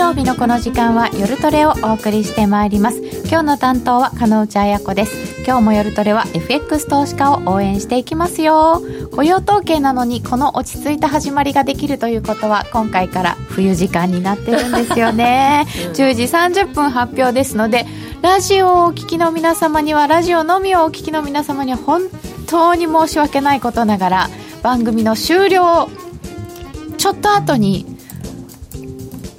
曜日のこの時間は夜トレをお送りしてまいります。今日の担当は加納内彩子です。今日も夜トレは FX 投資家を応援していきますよ。雇用統計なのにこの落ち着いた始まりができるということは今回から冬時間になってるんですよね。10時30分発表ですのでラジオをお聞きの皆様にはラジオのみをお聞きの皆様には本当に申し訳ないことながら番組の終了ちょっと後に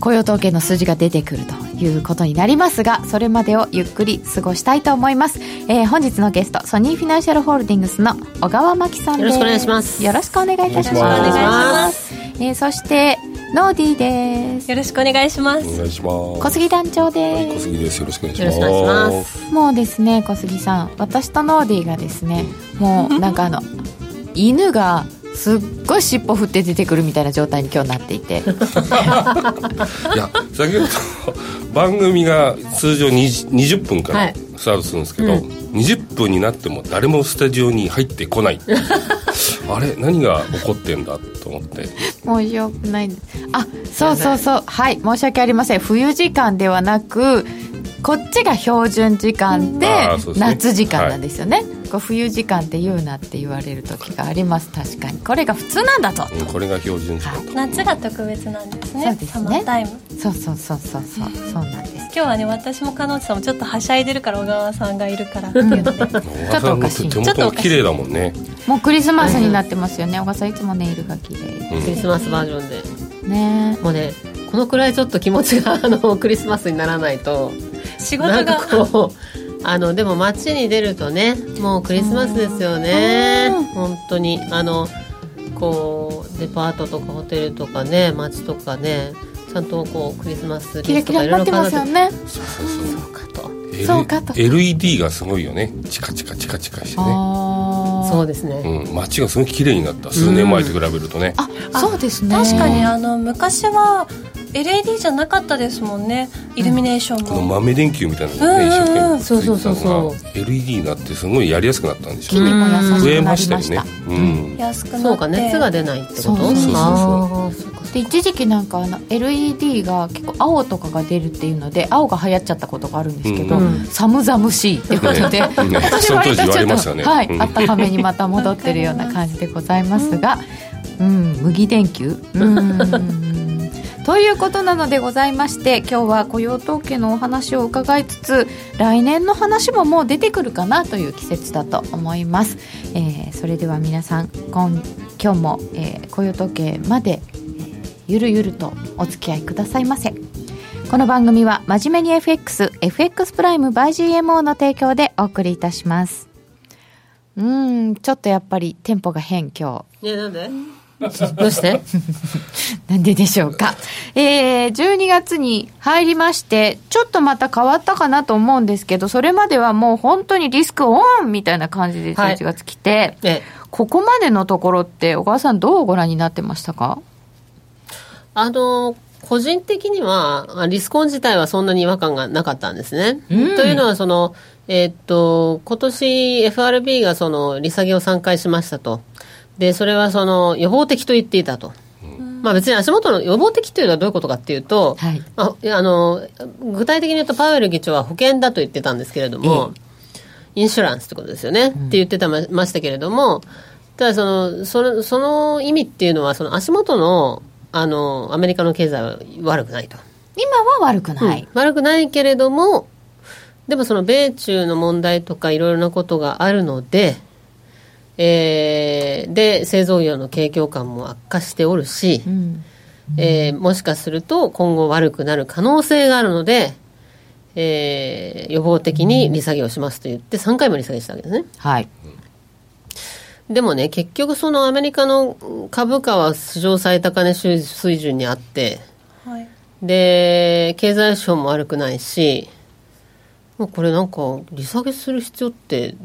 雇用統計の数字が出てくるということになりますがそれまでをゆっくり過ごしたいと思います、えー、本日のゲストソニーフィナンシャルホールディングスの小川真紀さんです。よろしくお願いします。よろしくお願いいたします。よろしくお願いします。えー、そしてノーディーです。よろしくお願いします。お願いします。小杉団長です、はい、小杉です。よろしくお願いします。もうですね小杉さん私とノーディーがですねもうなんかあの 犬がすっごい尻尾振って出てくるみたいな状態に今日なっていて。いや先ほど番組が通常 20, 20分からスタートするんですけど、はいうん、20分になっても誰もスタジオに入ってこない。あれ何が起こってんだと思って。申し訳ない。あそうそうそう。はい申し訳ありません。冬時間ではなくこっちが標準時間で夏時間なんですよね、こう冬時間って言うなって言われる時があります。確かに。これが普通なんだと、うん、これが標準時間、夏が特別なんですね。そうですね。サマータイム。そうそうそうそうそう。そうなんです。今日はね私も彼女さんもちょっとはしゃいでるから小川さんがいるからっていうのでちょっとおかしい。ちょっと綺麗だもんね。もうクリスマスになってますよね、小川さんいつもネイルが綺麗、うん、クリスマスバージョンで。ね。もうねこのくらいちょっと気持ちがあのクリスマスにならないと仕事が。こう あのでも街に出るとねもうクリスマスですよね。本当に。あのこうデパートとかホテルとかね街とかねちゃんとこうクリスマスリスとかいろいろ飾ってます。よねそうそうそうかと。そうかと。LED がすごいよね。チカチカチカチカしてね。そうですね、うん、街がすごい綺麗になった。数年前と比べるとね、あそうですね。確かにあの昔は LED じゃなかったですもんね。イルミネーションも、この豆電球みたいなのね、一生懸命。そうそうそうそう。LED になってすごいやりやすくなったんでしょうね。増えましたよね、うん、安くなって。そうか熱が出ないってこと？そうそうそうで一時期なんかあの LED が結構青とかが出るっていうので青が流行っちゃったことがあるんですけど、うん、寒々しいっていうことで、ね、私割とちょっと、ね、はい、あったはめにまた戻ってるような感じでございますが、うん、麦電球？うんということなのでございまして今日は雇用統計のお話を伺いつつ来年の話ももう出てくるかなという季節だと思います、えー、それでは皆さん今今日も、えー、雇用統計まで、え、ゆるゆるとお付き合いくださいませ。この番組は真面目に FXFX プライム by GMO の提供でお送りいたします。うんちょっとやっぱりテンポが変今日。いやなんで？どうして？なんででしょうか？えー、12月に入りまして、ちょっとまた変わったかなと思うんですけど、それまではもう本当にリスクオンみたいな感じで11月来て、はい、ここまでのところって、小川さんどうご覧になってましたか？あの、個人的には、リスクオン自体はそんなに違和感がなかったんですね。うん、というのは、その、えー、っと、今年 FRB がその利下げを3回しましたと。で、それはその予防的と言っていたと。まあ、別に足元の予防的というのはどういうことかっていうと、はい、ああの具体的に言うとパウエル議長は保険だと言ってたんですけれども、インシュランスってことですよね、うん、って言ってたまましたけれどもただそのそのその意味っていうのはその足元のあのアメリカの経済は悪くないと。今は悪くない、うん、悪くないけれどもでもその米中の問題とかいろいろなことがあるのでえー、で製造業の景況感も悪化しておるし、うん、えー、もしかすると今後悪くなる可能性があるので、えー、予防的に利下げをしますと言って3回も利下げしたわけですね。はい。でもね、結局そのアメリカの株価は史上最高値水準にあって、はい、で、経済省も悪くないし、もうこれなんか利下げする必要って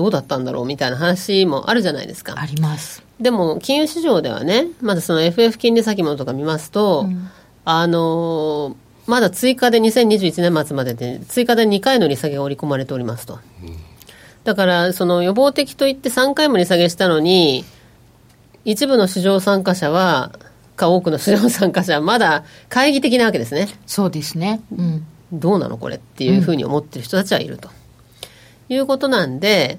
どうだったんだろうみたいな話もあるじゃないですか。あります。でも、金融市場ではね、まだその FF 金利先物とか見ますと、うん、あのまだ追加で2021年末までで、追加で2回の利下げが織り込まれておりますと。だから、その予防的といって3回も利下げしたのに、一部の市場参加者は、か多くの市場参加者はまだ懐疑的なわけですね。そうですね。うん。どうなのこれっていうふうに思ってる人たちはいると。うん、いうことなんで、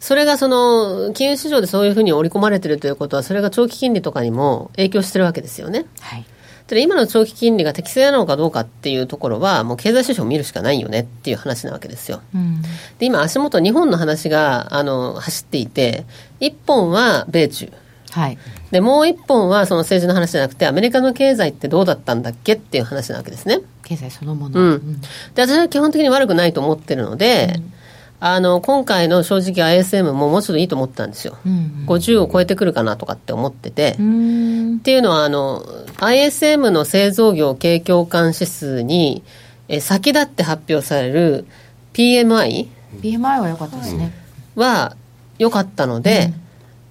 それがその金融市場でそういうふうに織り込まれてるということは、それが長期金利とかにも影響してるわけですよね。はい。で今の長期金利が適正なのかどうかっていうところは、もう経済指標を見るしかないよねっていう話なわけですよ。うん、で今、足元、日本の話があの走っていて、1本は米中。はい、でもう一本はその政治の話じゃなくてアメリカの経済ってどうだったんだっけっていう話なわけですね経済そのもの、うん、で私は基本的に悪くないと思ってるので、うんあの、今回の正直 ISM ももうちょっといいと思ったんですよ。うんうん、50を超えてくるかなとかって思ってて。っていうのは、あの、ISM の製造業景況感指数に、え先立って発表される PMI。PMI は良かったですね。は良かったので、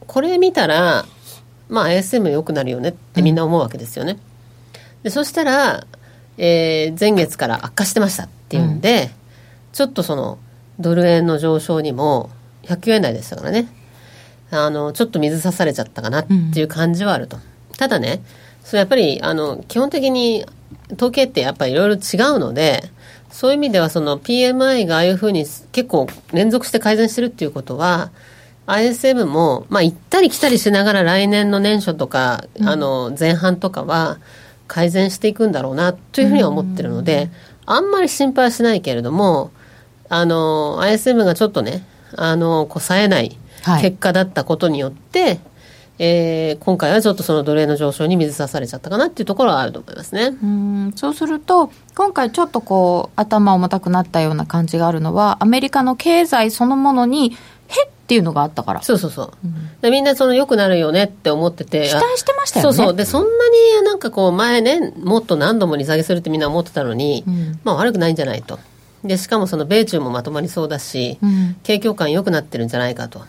うん、これ見たら、まあ ISM 良くなるよねってみんな思うわけですよね。でそしたら、えー、前月から悪化してましたっていうんで、うん、ちょっとその、ドル円の上昇にも109円台でしたからね。あのちょっと水刺されちゃったかなっていう感じはあると、うん、ただねそれやっぱりあの基本的に統計ってやっぱりいろいろ違うのでそういう意味ではその PMI がああいうふうに結構連続して改善してるっていうことは ISM も、まあ、行ったり来たりしながら来年の年初とか、うん、あの前半とかは改善していくんだろうなというふうには思ってるので、あんまり心配はしないけれどもあの ISM がちょっとねあのこう冴えない結果だったことによって、はい、えー、今回はちょっとその奴隷の上昇に水さされちゃったかなっていうところはあると思いますね。うんそうすると今回ちょっとこう頭重たくなったような感じがあるのはアメリカの経済そのものにへっていうのがあったから。そうそうそう、うん、でみんなその良くなるよねって思ってて期待してましたよね。そうそう。でそんなになんかこう前ねもっと何度も利下げするってみんな思ってたのに、うん、まあ悪くないんじゃないとでしかもその米中もまとまりそうだし、うん、景況感良くなってるんじゃないかと。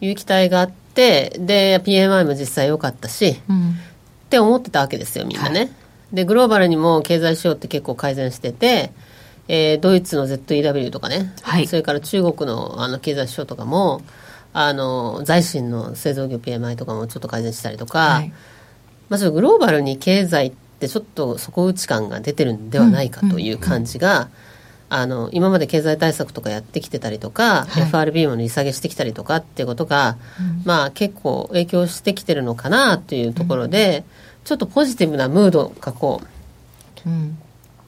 いう期待があってで PMI も実際良かったし、うん、って思ってたわけですよみんなね、はい、でグローバルにも経済指標って結構改善してて、えー、ドイツの ZEW とかね、はい、それから中国のあの経済指標とかもあの財新の製造業 PMI とかもちょっと改善したりとか、はい、まずグローバルに経済ってちょっと底打ち感が出てるんではないかという感じが、うんうんあの今まで経済対策とかやってきてたりとか、はい、FRB も利下げしてきたりとかっていうことが、うん、まあ結構影響してきてるのかなっていうところで、うん、ちょっとポジティブなムードがこう、うん、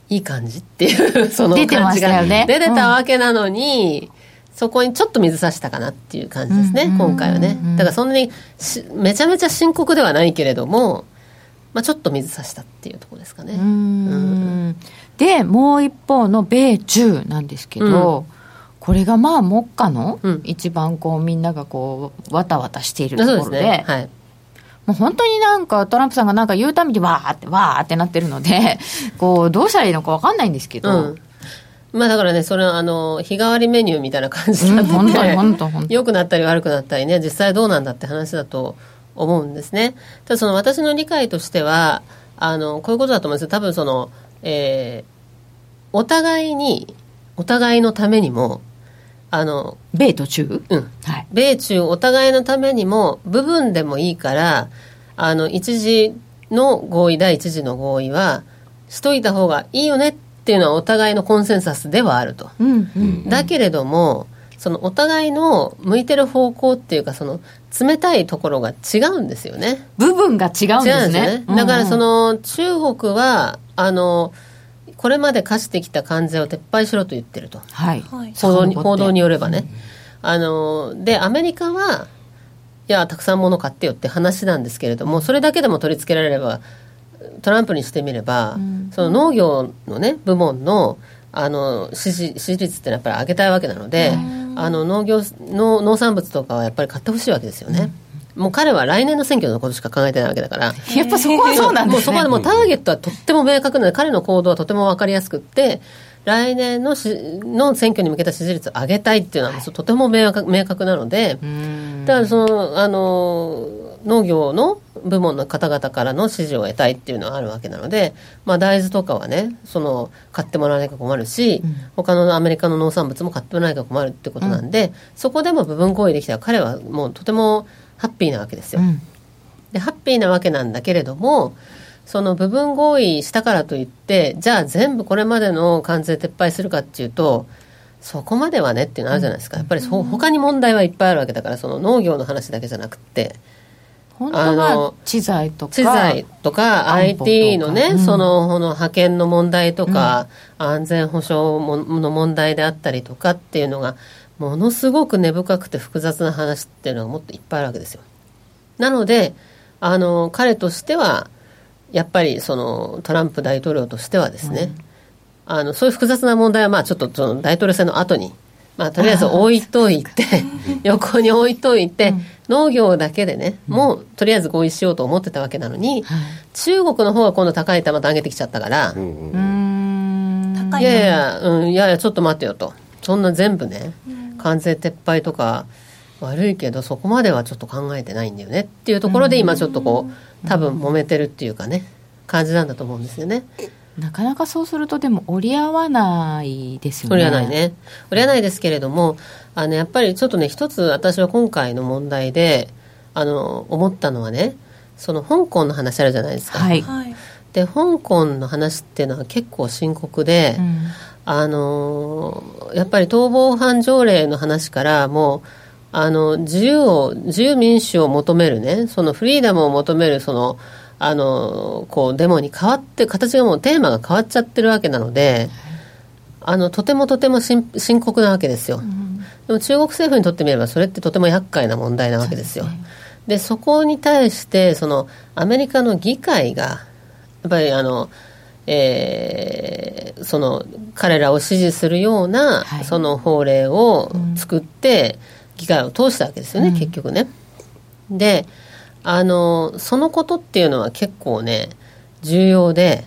いい感じっていう その感じが出てたわけなのに、そこにちょっと水差したかなっていう感じですね、今回はね。だからそんなにめちゃめちゃ深刻ではないけれども、まあ、ちょっと水差したっていうところですかね。うんでもう一方の米中なんですけど、うん、これがまあ目下の、一番こうみんながこうわたわたしているところで、ねはい、もう本当になんかトランプさんがなんか言うたびにわーってわーってなってるので こうどうしたらいいのか分かんないんですけど。うんまあだからね、それはあの、日替わりメニューみたいな感じになってて、うん、本当に本当良くなったり悪くなったりね、実際どうなんだって話だと思うんですね。ただその私の理解としては、あの、こういうことだと思うんですよ。多分その、えー、お互いにお互いのためにもあの米と中、うん。はい、米中お互いのためにも部分でもいいからあの一時の合意第一次の合意はしといた方がいいよねっていうのはお互いのコンセンサスではあると、うんうん。うん、だけれどもそのお互いの向いてる方向っていうかその冷たいところが違うんですよね。部分が違うんですね、ね、だからその中国はあのこれまで課してきた関税を撤廃しろと言ってると、はい、報道に報道によればね、あのでアメリカはいやたくさん物買ってよって話なんですけれどもそれだけでも取り付けられればトランプにしてみれば、うん、その農業のね部門のあの支持支持率ってのはやっぱり上げたいわけなので、あの農業の農産物とかはやっぱり買ってほしいわけですよね。うんもう彼は来年の選挙のことしか考えてないわけだから。やっぱそこはそうなんですね。もうそこはもうターゲットはとっても明確なので、彼の行動はとても分かりやすくって、来年のしの選挙に向けた支持率を上げたいっていうのは、はい、とても明確明確なので、だからその、あの、農業の部門の方々からの支持を得たいっていうのはあるわけなので、まあ、大豆とかはねその買ってもらわなきゃ困るし、うん、他のアメリカの農産物も買ってもらわなきゃ困るってことなんで、うん、そこでも部分合意できたら彼はもうとてもハッピーなわけですよ。うん、でハッピーなわけなんだけれどもその部分合意したからといってじゃあ全部これまでの関税撤廃するかっていうとそこまではねっていうのあるじゃないですか。やっぱりそ他に問題はいっぱいあるわけだからその農業の話だけじゃなくて。本当は知財とか知財とか IT のね、うん、そのの派遣の問題とか、うん、安全保障の問題であったりとかっていうのがものすごく根深くて複雑な話っていうのがもっといっぱいあるわけですよ。なのであの彼としてはやっぱりそのトランプ大統領としてはですね、うん、あのそういう複雑な問題はまあちょっとその大統領選の後にまあとりあえず置いといて 横に置いといて、農業だけでね、もうとりあえず合意しようと思ってたわけなのに、中国の方は今度高い球と上げてきちゃったから、うんいやいや、うん、いやいやちょっと待ってよと。そんな全部ね関税撤廃とか悪いけどそこまではちょっと考えてないんだよねっていうところで今ちょっとこう多分揉めてるっていうかね感じなんだと思うんですよね。なかなかそうするとでも折り合わないですよね。折り合わないね。折り合わないですけれども、あのやっぱりちょっとね一つ私は今回の問題であの思ったのはね、その香港の話あるじゃないですか。はい。で香港の話っていうのは結構深刻で、うん、あのやっぱり逃亡犯条例の話からもうあの自由を自由民主を求めるねそのフリーダムを求めるそのあのこうデモに変わって形がもうテーマが変わっちゃってるわけなので、あのとてもとても深刻なわけですよ、うん、でも中国政府にとってみればそれってとても厄介な問題なわけですよ。で、ね、そこに対してそのアメリカの議会がやっぱりあのえー、その彼らを支持するような、はい、その法令を作って、議会を通したわけですよね、うん、結局ね。であのそのことっていうのは結構ね重要で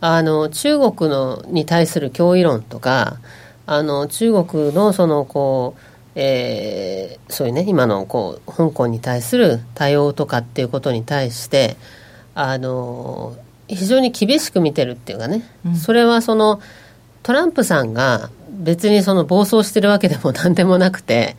あの中国のに対する脅威論とかあの中国のそのこう、えー、そういうね今のこう香港に対する対応とかっていうことに対してあの非常に厳しく見てるっていうかね、うん、それはそのトランプさんが別にその暴走してるわけでも何でもなくて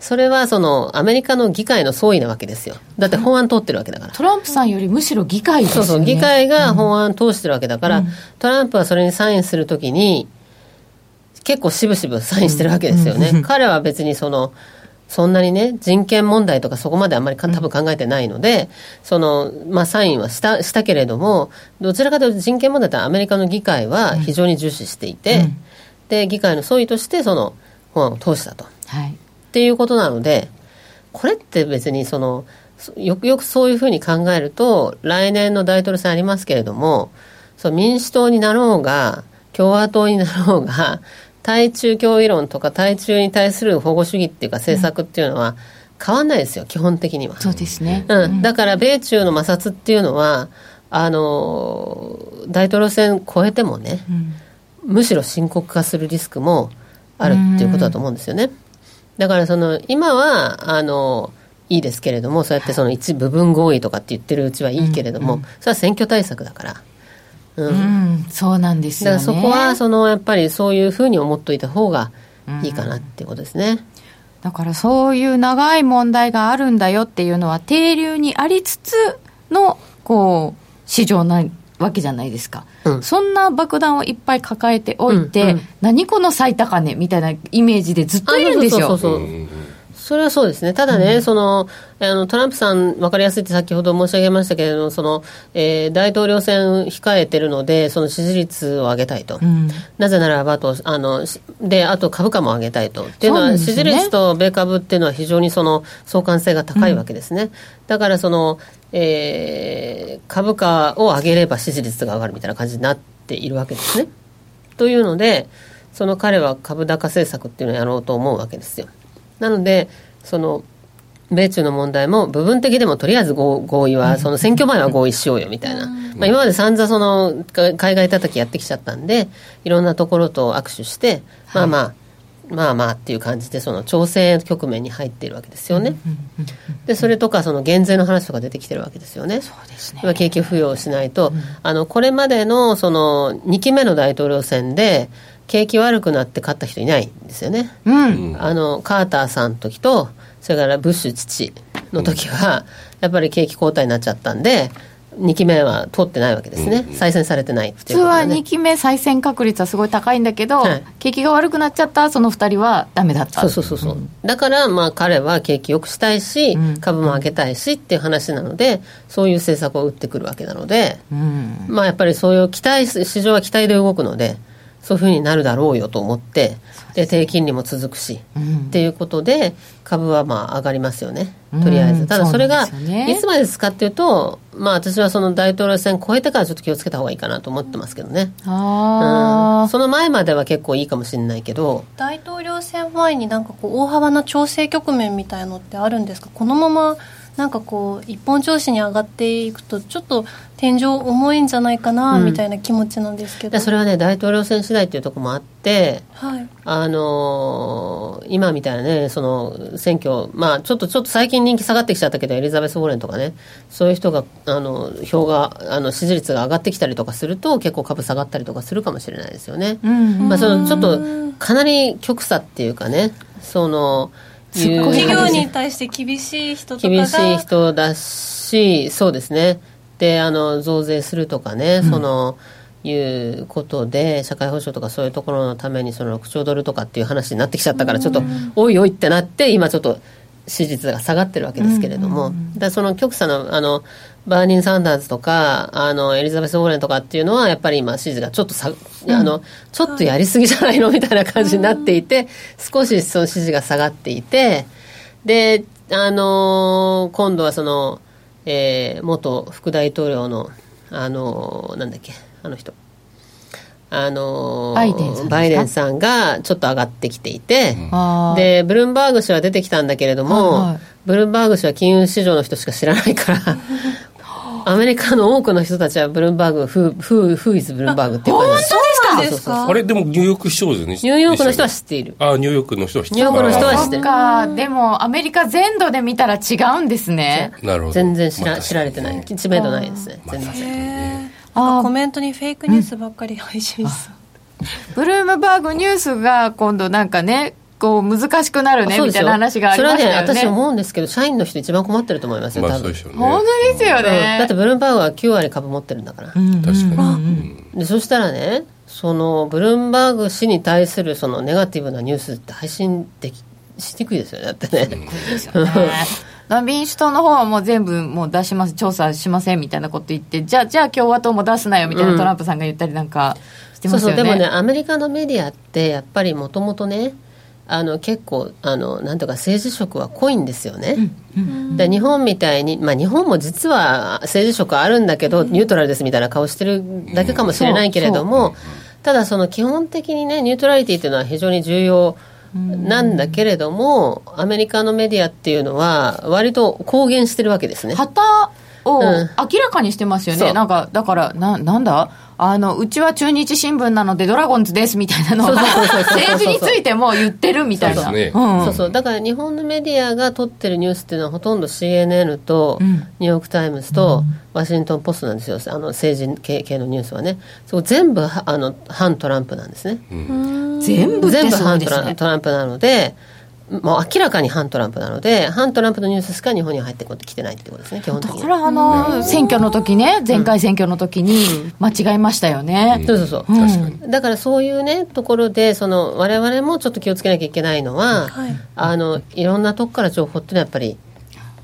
それはそのアメリカの議会の総意なわけですよ。だって法案通ってるわけだから。トランプさんよりむしろ議会ですよね。そうそう。議会が法案通してるわけだから、うん、トランプはそれにサインするときに結構渋々サインしてるわけですよね、うん、彼は別にそのそんなにね人権問題とかそこまであんまり多分考えてないので、そのまあ、サインはしたしたけれどもどちらかというと人権問題ってアメリカの議会は非常に重視していて、で議会の総意としてその法案を通したと。はい。っていうことなのでこれって別にそのよくよくそういうふうに考えると来年の大統領選ありますけれどもそ民主党になろうが共和党になろうが対中脅威論とか対中に対する保護主義っていうか政策っていうのは変わんないですよ基本的には。そうですね、うん、だから米中の摩擦っていうのはあの大統領選超えてもね、うん、むしろ深刻化するリスクもあるっていうことだと思うんですよね。だからその今はあのいいですけれどもそうやってその一部分合意とかって言ってるうちはいいけれども、それは選挙対策だから。うん、うん、そうなんですよ、ね、だからそこはそのやっぱりそういうふうに思っといた方がいいかなっていうことですね。だからそういう長い問題があるんだよっていうのは定流にありつつのこう市場なわけじゃないですか、うん、そんな爆弾をいっぱい抱えておいて、うんうん、何この最高値みたいなイメージでずっといるんですよ。それはそうですね、ただね、うん、そのあのトランプさん、分かりやすいって先ほど申し上げましたけれども、そのえー、大統領選控えてるので、その支持率を上げたいと、うん、なぜならばとあので、あと株価も上げたいと、っていうのは、ね、支持率と米株っていうのは非常にその相関性が高いわけですね。うん、だからそのえー、株価を上げれば支持率が上がるみたいな感じになっているわけですね。というので、その彼は株高政策っていうのをやろうと思うわけですよ。なので、その、米中の問題も部分的でもとりあえず合意は、その選挙前は合意しようよみたいな、まあ、今まで散々その海外叩きやってきちゃったんで、いろんなところと握手して、まあまあ、まあまあっていう感じでその調整局面に入っているわけですよね。でそれとかその減税の話とか出てきてるわけですよね。そうですね。景気浮揚しないと、うん、あのこれまでのその2期目の大統領選で景気悪くなって勝った人いないんですよね。うん、あのカーターさんの時とそれからブッシュ父の時は、やっぱり景気後退になっちゃったんで、2期目は通ってないわけですね、再選されてない普通は2期目再選確率はすごい高いんだけど、はい、景気が悪くなっちゃったその2人はダメだった。そうそうそうそう、ん、だからまあ彼は景気よくしたいし、うん、株も上げたいしっていう話なのでそういう政策を打ってくるわけなので、うん、まあやっぱりそういう期待市場は期待で動くのでそういうふうになるだろうよと思ってで低金利も続くし、うん、っていうことで株はまあ上がりますよね。とりあえず、ただそれがいつまでですかっていうとまあ私はその大統領選超えてからちょっと気をつけた方がいいかなと思ってますけどね。あ、うん、その前までは結構いいかもしれないけど。大統領選前になんかこう大幅な調整局面みたいのってあるんですか？このままなんかこう一本調子に上がっていくとちょっと天井重いんじゃないかな、みたいな気持ちなんですけど。それはね大統領選次第っていうところもあって、はい、あのー、今みたいなねその選挙まあちょっとちょっと最近人気下がってきちゃったけどエリザベス・ウォーレンとかねそういう人があの票があの支持率が上がってきたりとかすると結構株下がったりとかするかもしれないですよね、うん、まあ、そのちょっとかなり極差っていうかねその企業に対して厳しい人とか厳しい人だしそうですね。であの増税するとかね、うん、そのいうことで社会保障とかそういうところのためにその6兆ドルとかっていう話になってきちゃったからちょっとおいおいってなって今ちょっと支持率が下がってるわけですけれども、だその極左のあのバーニー・サンダーズとかあのエリザベス・ウォーレンとかっていうのはやっぱり今支持がちょっとさ、うん、あのちょっとやりすぎじゃないのみたいな感じになっていて、少しその支持が下がっていてであの今度はそのえー、元副大統領の、あのなんだっけ、あの人。あのバイデンさんバイデンさんがちょっと上がってきていて、うん、でブルームバーグ氏は出てきたんだけれども、はい、ブルームバーグ氏は金融市場の人しか知らないから アメリカの多くの人たちはブルームバーグ、フー、フー、フーイズブルームバーグっていう感じ本当ですか？あれ、でもニューヨーク市長ですよね。ニューヨークの人は知っている。あニューヨークの人は知ってる。ニューヨークの人は知ってる。か、でもアメリカ全土で見たら違うんですね。なるほど。全然知ら知られてない。知名度ないですね。全然。あコメントにフェイクニュースばっかり配信する。ブルームバーグニュースが今度なんかね、こう難しくなるねみたいな話がありましたよね。それはね、私思うんですけど、社員の人一番困ってると思いますよ、多分。ね、本当ですよね、だってブルームバーグは9割株持ってるんだから。確かに。でそしたらね、そのブルームバーグ氏に対するそのネガティブなニュースって配信できしにくいですよね、だってね。民主党の方はもう全部もう出します、調査しませんみたいなこと言って、じゃあ、じゃあ共和党も出すなよみたいなトランプさんが言ったりなんかしてますよね。そうそう。でもね、アメリカのメディアって、やっぱりもともとね、あの結構あのなんとか政治色は濃いんですよね、うん、で日本みたいに、まあ、日本も実は政治色あるんだけど、ニュートラルですみたいな顔してるだけかもしれないけれども、ただその基本的にね neutrality というのは非常に重要ななんだけれども、アメリカのメディアっていうのは割と公言してるわけですね。旗を明らかにしてますよね、う。ん、なんかだからななんだ？あの、うちは中日新聞なのでドラゴンズですみたいなのを政治についても言ってるみたいな。そうそう。だから日本のメディアが取ってるニュースっていうのはほとんど CNN と、ニューヨーク・タイムズと、ワシントン・ポストなんですよ。あの政治系系のニュースはね。そう全部あの反トランプなんですね。全部全部反トランプなので、もう明らかに反トランプなので、反トランプのニュースしか日本に入ってきてないってことですね、基本的に。だからあの、選挙の時ね、前回選挙の時に間違えましたよね。そうそうそう。確かに。だからそういうね、ところで、その、我々もちょっと気をつけなきゃいけないのは、はい、あの、いろんなとこから情報っていうのはやっぱり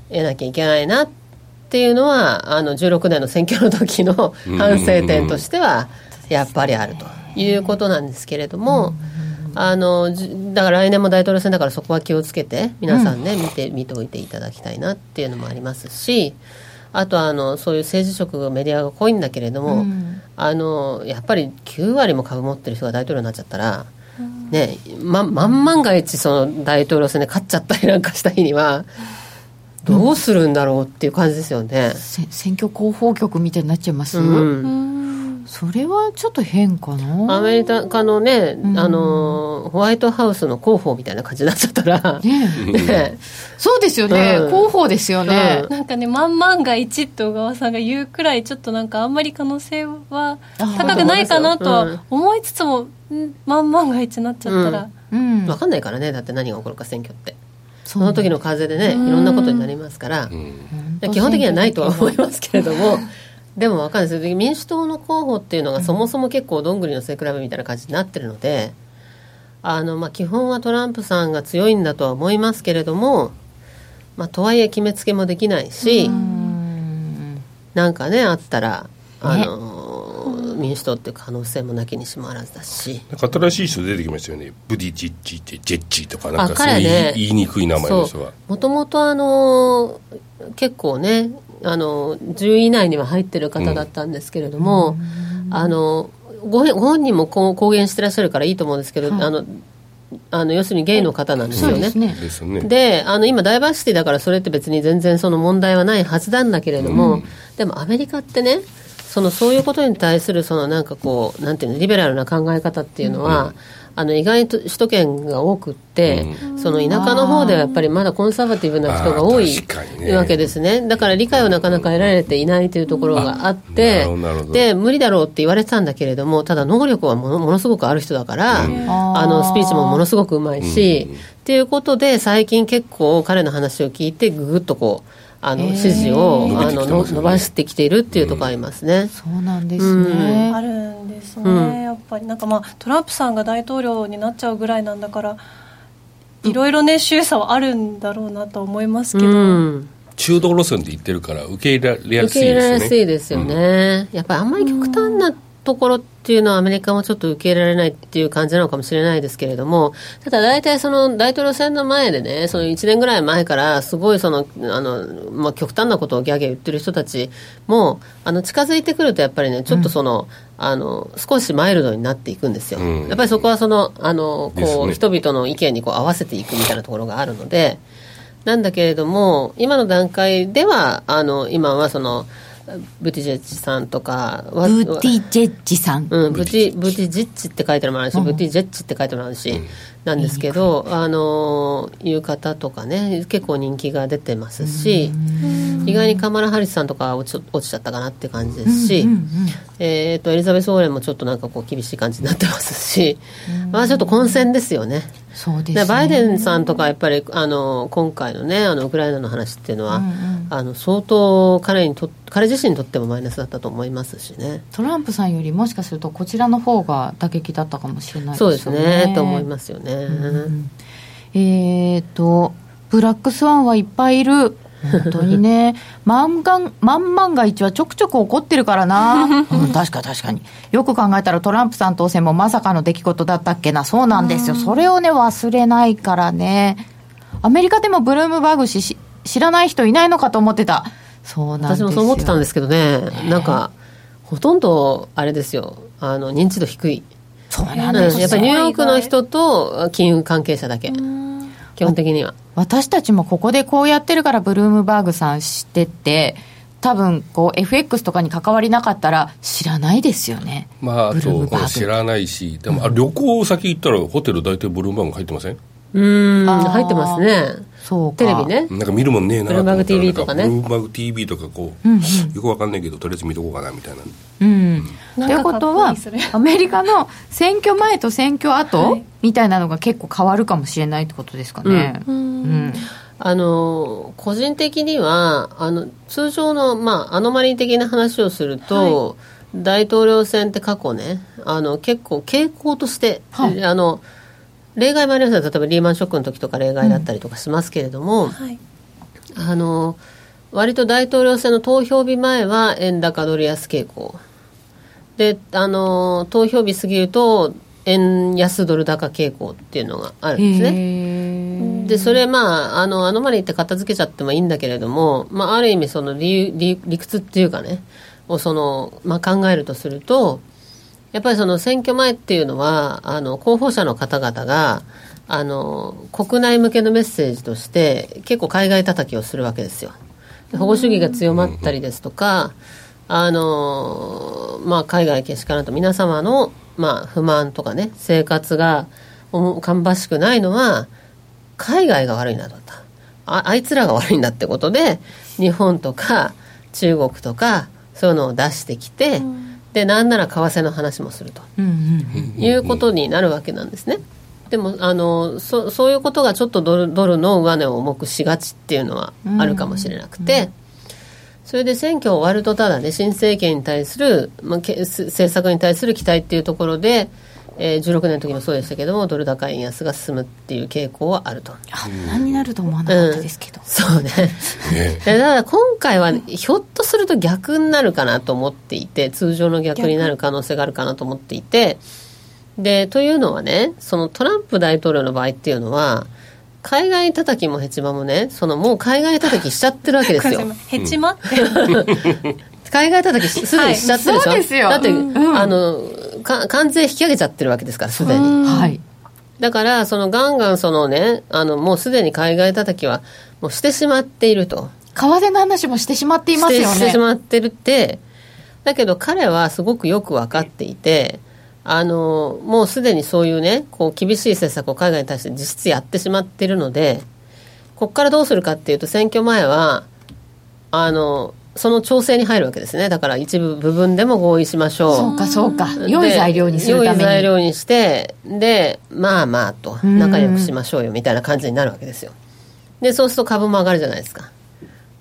得なきゃいけないなっていうのは、あの、16年の選挙の時の反省点としては、やっぱりあるということなんですけれども、うんあのだから来年も大統領選だからそこは気をつけて皆さんね、うん、見て見ておいていただきたいなっていうのもありますしあとはあのそういう政治色メディアが濃いんだけれども、うん、あのやっぱり9割も株持ってる人が大統領になっちゃったら、うん、ねま万万が一その大統領選で勝っちゃったりなんかした日には。どうするんだろうっていう感じですよね。選挙広報局みたいになっちゃいます？うんそれはちょっと変かな？アメリカのね、うん、あのホワイトハウスの広報みたいな感じになっちゃったら、ね ね、そうですよね、うん、広報ですよね、うん、なんかね万万が一って小川さんが言うくらいちょっとなんかあんまり可能性は高くないかなとは思いつつも、万万が一になっちゃったら、うん。分かんないからね。だって何が起こるか選挙って。その時の風でねいろんなことになりますから、基本的にはないとは思いますけれどもでも分かんない。です民主党の候補っていうのがそもそも結構どんぐりの背比べみたいな感じになってるのであの、まあ、基本はトランプさんが強いんだとは思いますけれども、まあ、とはいえ決めつけもできないしなんかねあったらあの、ね、民主党っていう可能性もなきにしもあらずだし。なんか新しい人出てきましたよね。ブディジッチってジェッチとかなんかそういう、ね、言いにくい名前の人がもともとあの結構ねあの10位以内には入ってる方だったんですけれども、うん、あのごご本人も公言してらっしゃるからいいと思うんですけど、はい、あのあの要するにゲイの方なんですよね。で、ね、あの今ダイバーシティだからそれって別に全然その問題はないはずなんだけれども、うん、でもアメリカってねそのそういうことに対するそのなんかこうなんていうのリベラルな考え方っていうのは、うんあの意外と首都圏が多くって、うん、その田舎の方ではやっぱりまだコンサバティブな人が多い、ね、わけですね。だから理解をなかなか得られていないというところがあって、で無理だろうって言われてたんだけれどもただ能力はものものすごくある人だから、うん、あのスピーチもものすごくうまいし、っていうことで最近結構彼の話を聞いてぐぐっとこうあの支持を、あの伸ばしてきているっていうところありますね、そうなんですね、あるんですね、やっぱりなんかまあトランプさんが大統領になっちゃうぐらいなんだからいろいろね収差はあるんだろうなと思いますけど、中道路線で言ってるから受け入れやすいですよね。受け入れやすいですよね、やっぱりあんまり極端なところっていうのはアメリカもちょっと受け入れられないっていう感じなのかもしれないですけれども、ただ大体その大統領選の前でね、その1年ぐらい前からすごいその、あの、まあ、極端なことをギャーギャー言ってる人たちも、あの、近づいてくるとやっぱりね、ちょっとその、うん、あの、少しマイルドになっていくんですよ。うん、やっぱりそこはその、あの、こう、ね、人々の意見にこう合わせていくみたいなところがあるので、なんだけれども、今の段階では、あの、今はその、ブティジェッジさんとかブティジェッジさん、うん、ブティブティジッチって書いてもあるし、うん、ブティジェッジって書いてもあるし、うん、なんですけど、あのいう方とかね結構人気が出てますし意外にカマラ・ハリスさんとか落ち落ちちゃったかなって感じですし、えーと、エリザベス・オーレンもちょっとなんかこう厳しい感じになってますし、まあちょっと混戦ですよね。そうです、ね、バイデンさんとかやっぱりあの今回のねあのウクライナの話っていうのは、うんうん、あの相当彼にと彼自身にとってもマイナスだったと思いますしね。トランプさんよりもしかするとこちらの方が打撃だったかもしれないですね。そうですねと思いますよね、うん、えっ、ー、とブラックスワンはいっぱいいる本当にね、万万万が一はちょくちょく起こってるからな、うん、確か確かに。よく考えたらトランプさん当選もまさかの出来事だったっけな、そうなんですよ、それをね、忘れないからね。アメリカでもブルームバーグ氏知らない人いないのかと思ってた。そうなん私もそう思ってたんですけどね、なんか、ほとんどあれですよ、あの認知度低い。そうなんです、やっぱりニューヨークの人と金融関係者だけ。基本的には私たちもここでこうやってるからブルームバーグさん知ってて多分こう FX とかに関わりなかったら知らないですよね。まああと知らないしでも、うん、旅行先行ったらホテル大体ブルームバーグ入ってません？うん。入ってますね。そうテレビね。なんか見るもんねえなブルームバーグ TV とかね。ブルームバーグ TV とかこう、うんうん、よくわかんないけどとりあえず見とこうかなみたいな。うん、ということはアメリカの選挙前と選挙後、はい、みたいなのが結構変わるかもしれないってことですかね、うん、うん。あの個人的にはあの通常の、まあ、アノマリー的な話をすると、はい、大統領選って過去ねあの結構傾向として、はい、あの例外もあります例えばリーマンショックの時とか例外だったりとかしますけれども、うんはい、あの割と大統領選の投票日前は円高ドル安傾向。であの投票日過ぎると円安ドル高傾向っていうのがあるんですね。でそれまああのアノマリーって片付けちゃってもいいんだけれども、まあ、ある意味その理理理屈っていうかねをその、まあ、考えるとするとやっぱりその選挙前っていうのはあの候補者の方々があの国内向けのメッセージとして結構海外叩きをするわけですよ。保護主義が強まったりですとか、あのまあ、海外けしからんと皆様の、まあ、不満とかね生活が芳しくないのは海外が悪いんだとああいつらが悪いんだってことで日本とか中国とかそういうのを出してきて、うんでなんなら為替の話もすると、いうことになるわけなんですね。でもあのそそういうことがちょっとドルドルの上値を重くしがちっていうのはあるかもしれなくて、それで選挙終わるとただね新政権に対する、まあ、け政策に対する期待っていうところで、えー、16年の時もそうでしたけどもドル高円安が進むっていう傾向はあると。あんなになると思わなかったですけど、うん、そうね。ね。だから今回はひょっとすると逆になるかなと思っていて通常の逆になる可能性があるかなと思っていて。でというのはねそのトランプ大統領の場合っていうのは海外叩きもヘチマもねそのもう海外叩きしちゃってるわけですよ。ヘチマ 海外叩きすでにしちゃってるでしょ、はい、そうですよ。だって、うん、あのか関税引き上げちゃってるわけですからすでに。はい。だからそのガンガンそのねあのもうすでに海外叩きはもうしてしまっていると。為替の話もしてしまっていますよね。してしまってるって。だけど彼はすごくよく分かっていてあのもうすでにそういうねこう厳しい政策を海外に対して実質やってしまっているのでここからどうするかっていうと選挙前はあのその調整に入るわけですね。だから一部部分でも合意しましょう。そうかそうか。良い材料にするために。良い材料にしてでまあまあと仲良くしましょうよみたいな感じになるわけですよ。でそうすると株も上がるじゃないですか。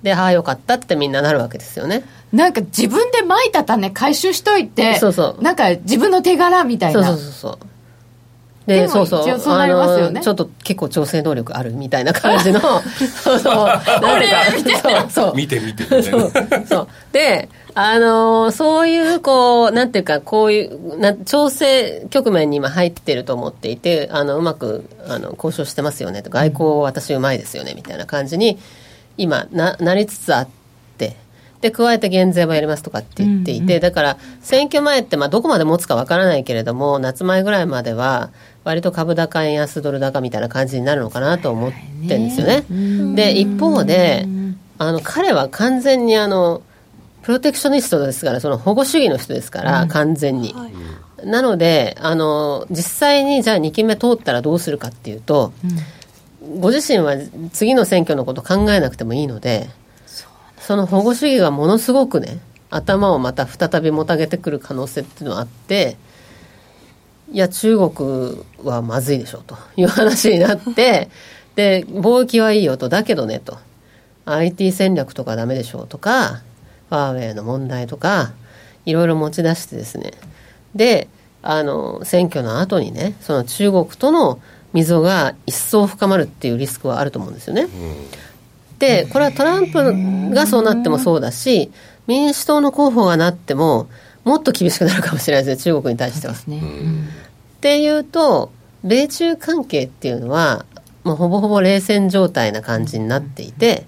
でああよかったってみんななるわけですよね。なんか自分でまいた種回収しといてそうそう。なんか自分の手柄みたいな。そうそうそうでそうそう。そうなりますよね。ちょっと結構調整能力あるみたいな感じの。そうそう。なんか。そうそう。見て見てそうそう。であのー、そういうこうなんていうかこういうな調整局面に今入ってると思っていてあのうまくあの交渉してますよねと外交私うまいですよねみたいな感じに今ななりつつあってで加えて減税はやりますとかって言っていて、うんうん、だから選挙前ってまあどこまで持つかわからないけれども夏前ぐらいまでは割と株高円安ドル高みたいな感じになるのかなと思ってるんですよね。で一方であの彼は完全にあのプロテクショニストですからその保護主義の人ですから、うん、完全に。はい、なのであの実際にじゃあ2期目通ったらどうするかっていうと、うん、ご自身は次の選挙のこと考えなくてもいいのでその保護主義がものすごくね頭をまた再びもたげてくる可能性っていうのはあっていや中国はまずいでしょと。いう話になって で貿易はいいよと。だけどねと。IT 戦略とかダメでしょうとかファーウェイの問題とかいろいろ持ち出してですね。であの選挙の後にねその中国との溝が一層深まるっていうリスクはあると思うんですよね。でこれはトランプがそうなってもそうだし民主党の候補がなってももっと厳しくなるかもしれないですね中国に対しては。ね。うん、っていうと米中関係っていうのはもうほぼほぼ冷戦状態な感じになっていて、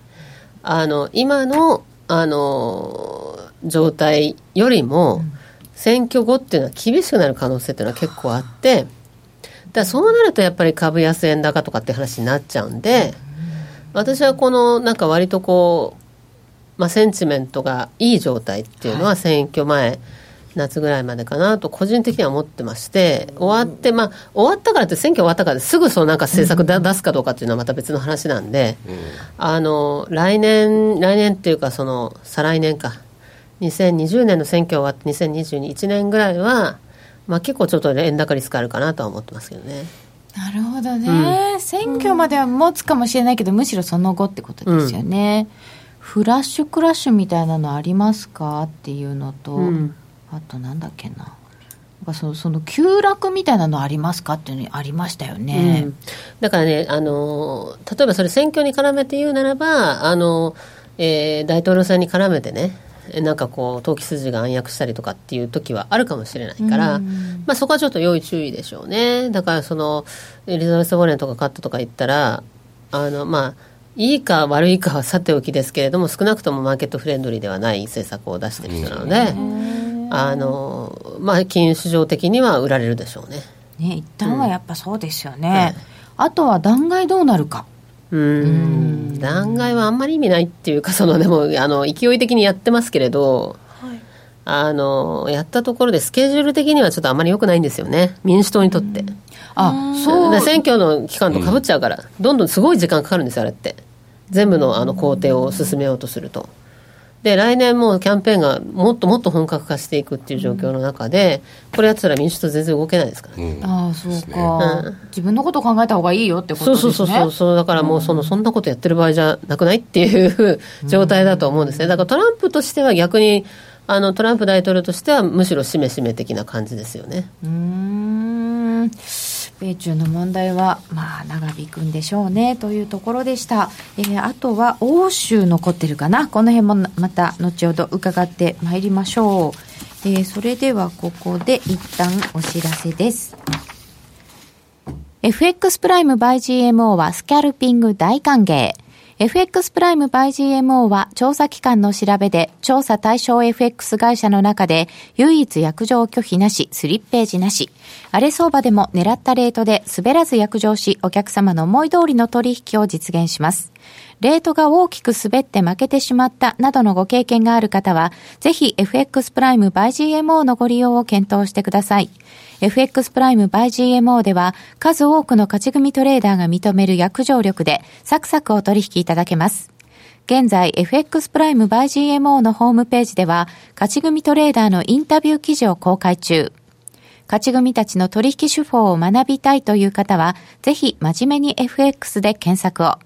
あの今のあの状態よりも選挙後っていうのは厳しくなる可能性っていうのは結構あってだそうなるとやっぱり株安円高とかって話になっちゃうんで私はこのなんか割とこう、まあ、センチメントがいい状態っていうのは選挙前、はい夏ぐらいまでかなと個人的には思ってまして終わってまあ終わったからって選挙終わったからすぐそのなんか政策出すかどうかっていうのはまた別の話なんで、あの来年来年っていうかその再来年か。2020年の選挙終わって2021年ぐらいは、まあ、結構ちょっと円高リスクあるかなとは思ってますけどね。なるほどね、うん、選挙までは持つかもしれないけど、むしろその後ってことですよね、うん、フラッシュクラッシュみたいなのありますかっていうのと、うんあとなんだっけな。そのその急落みたいなのありますかっていうのありましたよね、うん、だからねあの例えばそれ選挙に絡めて言うならばあの、えー、大統領選に絡めてねなんかこう投機筋が暗躍したりとかっていう時はあるかもしれないから、うん、まあ、そこはちょっと要注意でしょうね。だからそのエリザベス・ウォレンとか勝ったとか言ったらあのまあいいか悪いかはさておきですけれども少なくともマーケットフレンドリーではない政策を出してる人なので。あのまあ、金融市場的には売られるでしょうね。ね一旦はやっぱそうですよね、うん、あとは弾劾どうなるか。うん。弾劾はあんまり意味ないっていうかそのでもあの勢い的にやってますけれど、はい、あのやったところでスケジュール的にはちょっとあまり良くないんですよね。民主党にとって。あそう。選挙の期間とかぶっちゃうから、どんどんすごい時間かかるんですよあれって。全部のあの工程を進めようとすると。で来年もキャンペーンがもっともっと本格化していくっていう状況の中で、これやってたら民主党全然動けないですからね、うん、ああそうか、うん、自分のこと考えた方がいいよってことですね。そうそうそうそう。だからもうその、そんなことやってる場合じゃなくないっていう状態だと思うんですね。だからトランプとしては逆にあのトランプ大統領としてはむしろしめしめ的な感じですよね。うん米中の問題は、まあ、長引くんでしょうねというところでした、えー、あとは欧州残ってるかな。この辺もまた後ほど伺ってまいりましょう、えー、それではここで一旦お知らせです。FX プライム by GMO はスキャルピング大歓迎。FX プライム by GMO は調査機関の調べで調査対象 FX 会社の中で唯一約定拒否なし、スリッページなし。荒れ相場でも狙ったレートで滑らず約定しお客様の思い通りの取引を実現します。レートが大きく滑って負けてしまったなどのご経験がある方は、ぜひ FX プライム by GMO のご利用を検討してください。FX プライム by GMO では数多くの勝ち組トレーダーが認める約定力でサクサクお取引いただけます。現在 FX プライム by GMO のホームページでは勝ち組トレーダーのインタビュー記事を公開中。勝ち組たちの取引手法を学びたいという方は、ぜひ真面目に FX で検索を。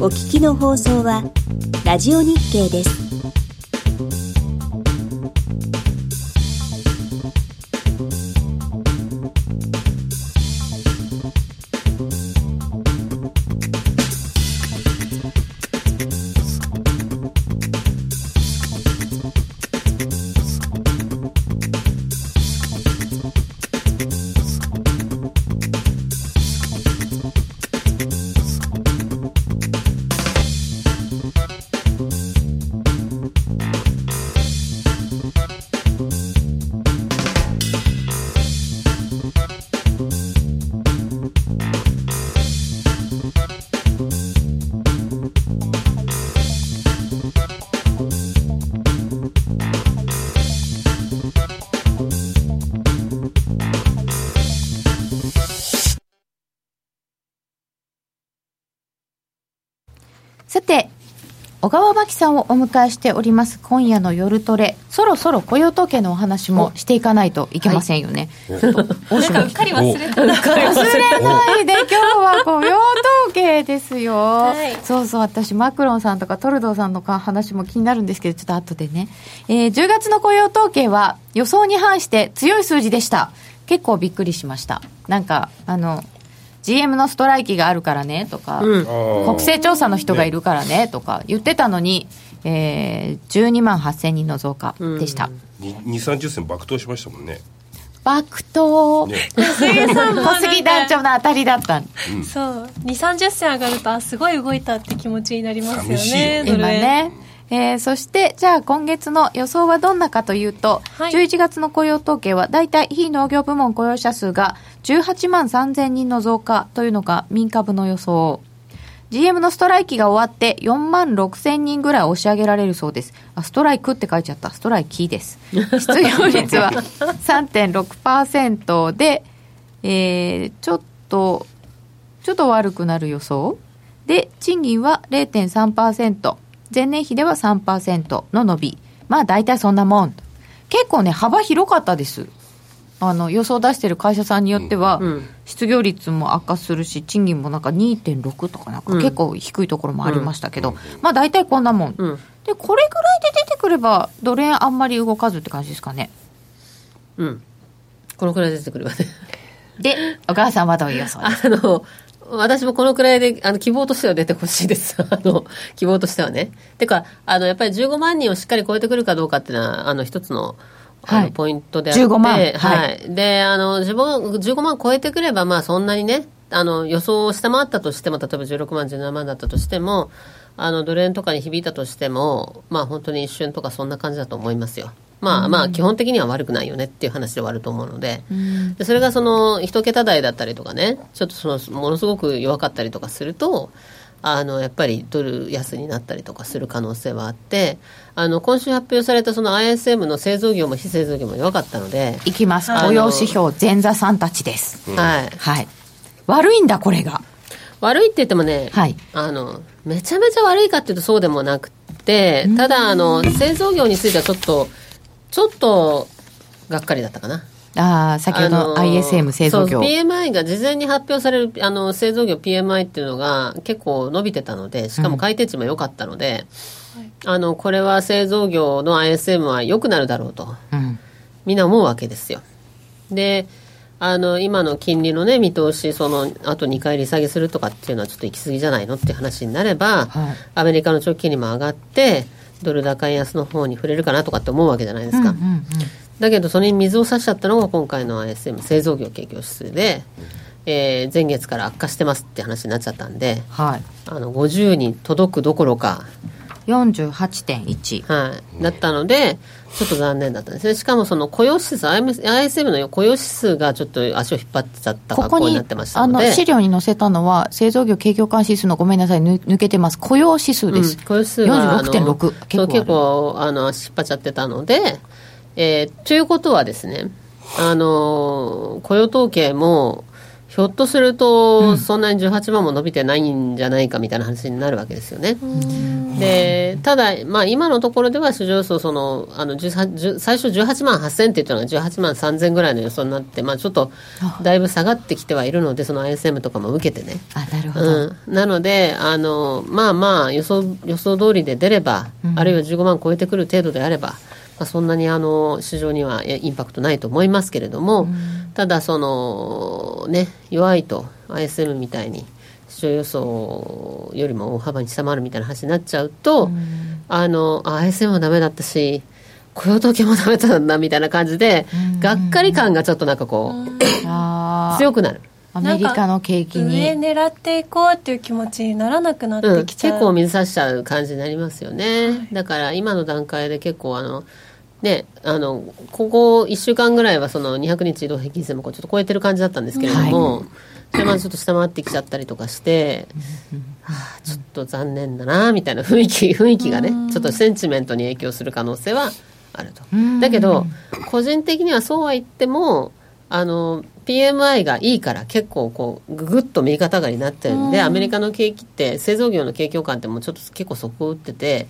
お聞きの放送はラジオ日経です。小川真紀さんをお迎えしております。今夜の夜トレ。そろそろ雇用統計のお話もしていかないといけませんよね、はい、ちょっと大島うっかり忘れた。忘れないで今日は雇用統計ですよ、はい、そうそう私マクロンさんとかトルドーさんの話も気になるんですけどちょっと後でね、えー、10月の雇用統計は予想に反して強い数字でした。結構びっくりしました。なんかあの GM のストライキがあるからねとか、うん、国勢調査の人がいるからねとか言ってたのに、えー、12万8000人の増加でした、うん、2 3 0銭爆投しましたもんね。爆投、ね、小杉団長の当たりだった、うん、そう。2 3 0銭上がるとあすごい動いたって気持ちになりますよね今ねえー、そして、じゃあ今月の予想はどんなかというと、はい、11月の雇用統計は、大体非農業部門雇用者数が18万3000人の増加というのが民株の予想。GM のストライキが終わって4万6000人ぐらい押し上げられるそうです。あ、ストライクって書いちゃった。ストライキです。失業率は3.6%で、えー、ちょっと、ちょっと悪くなる予想。で、賃金は0.3%。前年比では3%の伸び。まあ大体そんなもん。結構ね、幅広かったです。あの予想出してる会社さんによっては、失業率も悪化するし、賃金もなんか2.6とか、なんか結構低いところもありましたけど、まあ大体こんなもん、で、これぐらいで出てくれば、ドル円あんまり動かずって感じですかね。うん、このくらい出てくればね。で、お母さんはどういう予想ですか？あの私もこのくらいで、あの、希望としては出てほしいです。あの、希望としてはね。てか、あの、やっぱり15万人をしっかり超えてくるかどうかっていうのは、あの、一つの、あの、ポイントであって、15万。はい。はい、で、あの、自分、15万超えてくれば、まあ、そんなにね、あの、予想を下回ったとしても、例えば16万、17万だったとしても、あのドル円とかに響いたとしても、まあ、本当に一瞬とかそんな感じだと思いますよ。まあまあ基本的には悪くないよねっていう話ではあると思うので。でそれがその一桁台だったりとかねちょっとそのものすごく弱かったりとかするとあのやっぱりドル安になったりとかする可能性はあってあの今週発表されたその ISM の製造業も非製造業も弱かったのでいきます。雇用指標前座さんたちです、はい。はい。悪いんだこれが。悪いって言ってもね、はい。あのめちゃめちゃ悪いかっていうとそうでもなくてただあの製造業についてはちょっとちょっとがっかりだったかな。ああ先ほど ISM 製造業。そう PMI が事前に発表されるあの製造業 PMI っていうのが結構伸びてたのでしかも改定値も良かったので、あのこれは製造業の ISM は良くなるだろうと。うん。みんな思うわけですよ。であの今の金利の、ね、見通しそのあと2回利下げするとかっていうのはちょっと行き過ぎじゃないのっていう話になれば、はい。アメリカの長期金利も上がってドル高円安の方に触れるかなとかって思うわけじゃないですか。うんうんだけどそれに水を差しちゃったのが今回の ISM 製造業景況指数で、えー前月から悪化してますって話になっちゃったんではいあの50に届くどころか、48.1はい、だったのでちょっと残念だったんですね。しかもその雇用指数 ISM の雇用指数がちょっと足を引っ張っちゃったここに格好になってましたあのので資料に載せたのは製造業景況感指数のごめんなさいぬ抜けてます。雇用指数です、うん、雇用指数があの46.6そう結構結構あの足引っ張っちゃってたので、えーということはですねあの雇用統計もひょっとすると、そんなに18万も伸びてないんじゃないかみたいな話になるわけですよね。でただ、まあ、今のところでは市場予想そのあの18 10最初18万8000って言ったのが18万3000ぐらいの予想になって、まあ、ちょっとだいぶ下がってきてはいるのでその ISM とかも受けてね。あなるほど、うん、なのであの、まあまあ予想予想通りで出れば、あるいは15万超えてくる程度であれば、まあ、そんなにあの市場にはえインパクトないと思いますけれども、ただその、ね、弱いと ISM みたいに市場予想よりも大幅に下回るみたいな話になっちゃうと、あのあ ISM もダメだったし雇用統計もダメだったんだみたいな感じで、がっかり感がちょっとなんかこう、あー。強くなる。アメリカの景気上に狙っていこうっていう気持ちにならなくなっうん、てきちゃう、結構水差しちゃう感じになりますよね、だから今の段階で結構あのねあのここ1週間ぐらいはその200日移動平均線もこうちょっと超えてる感じだったんですけれども、それまでちょっと下回ってきちゃったりとかして、はあ、ちょっと残念だなみたいな雰囲気雰囲気がねちょっとセンチメントに影響する可能性はあると。だけど個人的にはそうは言ってもあの PMI がいいから結構こうぐぐっと右肩上がりになってるんで、アメリカの景気って製造業の景況感ってもうちょっと結構底を打ってて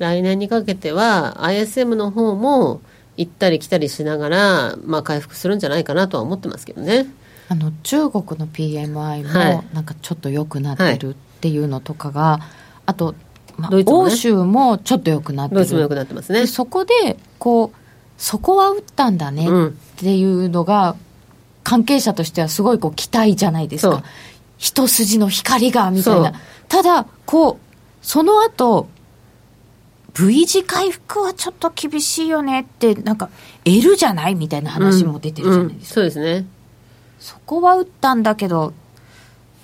来年にかけては ISM の方も行ったり来たりしながら、まあ、回復するんじゃないかなとは思ってますけどね。あの中国の PMI はい。もなんかちょっと良くなってるっていうのとかが、あと、まあね。欧州もちょっと良くなってる。良くなってますね。で。そこでこうそこは打ったんだねうん。っていうのが、関係者としてはすごいこう期待じゃないですか。一筋の光がみたいな。ただこうその後 V 字回復はちょっと厳しいよねってなんか L じゃないみたいな話も出てるじゃないですか、うんうんそうですね。そこは打ったんだけど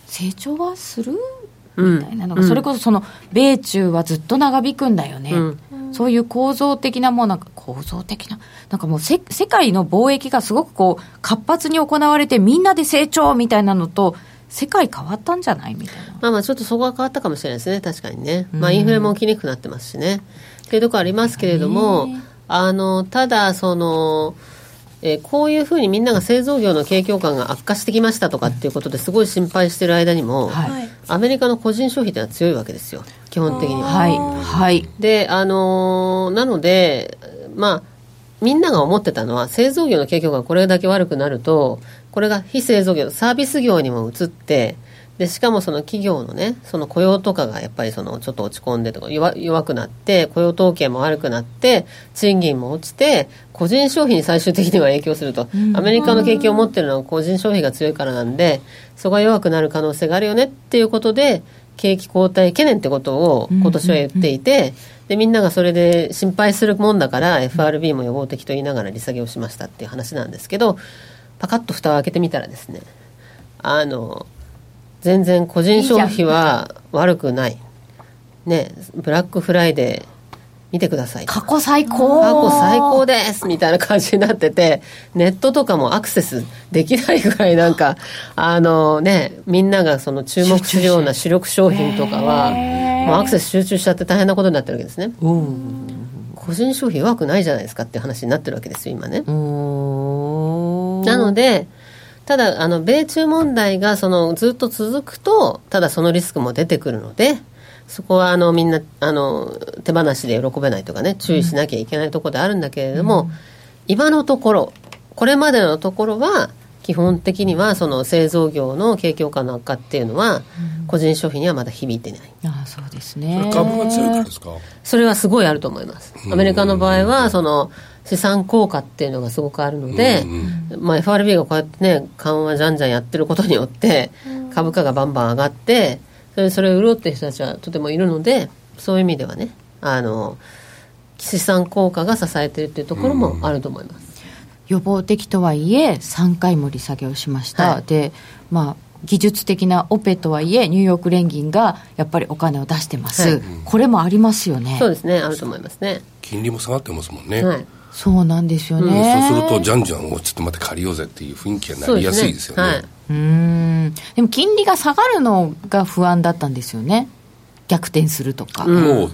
成長はするうんみたいなのが、それこそその米中はずっと長引くんだよね、うん。そういう構造的なもうなんか構造的ななんかもうせ世界の貿易がすごくこう活発に行われてみんなで成長みたいなのと世界変わったんじゃない？みたいな。まあまあちょっとそこは変わったかもしれないですね、確かにね。まあインフレも起きにくくなってますしね。っていうところありますけれども、あの、ただ、その、えーこういうふうにみんなが製造業の景況感が悪化してきましたとかっていうことですごい心配してる間にも、はい。はいアメリカの個人消費ってのは強いわけですよ、基本的には。はい。はい。で、あのーなので、まあ、みんなが思ってたのは、製造業の景況がこれだけ悪くなると、これが非製造業、サービス業にも移って、で、しかもその企業のね、その雇用とかがやっぱりそのちょっと落ち込んでとか弱弱くなって、雇用統計も悪くなって、賃金も落ちて、個人消費に最終的には影響すると。アメリカの景気を持ってるのは個人消費が強いからなんで、そこが弱くなる可能性があるよねっていうことで、景気後退懸念ってことを今年は言っていて、でみんながそれで心配するもんだから FRB も予防的と言いながら利下げをしましたっていう話なんですけどパカッと蓋を開けてみたらですねあの全然個人消費は悪くない。ねブラックフライデー見てください。過去最高。過去最高ですみたいな感じになっててネットとかもアクセスできないぐらいなんか あのねみんながその注目するような主力商品とかはもうアクセス集中しちゃって大変なことになってるわけですね。個人消費弱くないじゃないですかっていう話になってるわけですよ今ねなのでただあの米中問題がそのずっと続くとただそのリスクも出てくるのでそこはあのみんなあの手放しで喜べないとかね注意しなきゃいけないところであるんだけれども、うん、今のところこれまでのところは基本的にはその製造業の景況感の悪化っていうのは、個人消費にはまだ響いてない。ああそうですね。株が強いからですか？それはすごいあると思います。アメリカの場合はその資産効果っていうのがすごくあるので、まあ FRB がこうやってね緩和じゃんじゃんやってることによって株価がバンバン上がって。それそれを売ろうっていう人たちはとてもいるのでそういう意味ではねあの資産効果が支えてるっていうところもあると思います、予防的とはいえ3回も利下げをしました、はい、でまあ技術的なオペとはいえニューヨーク連銀がやっぱりお金を出してます、はい、これもありますよね。そうですね。あると思いますね。金利も下がってますもんね、はい、そうなんですよね、うん、そうするとじゃんじゃんをちょっと待って借りようぜっていう雰囲気がなりやすいですよね。うん。でも金利が下がるのが不安だったんですよね。逆転するとか、うん、もう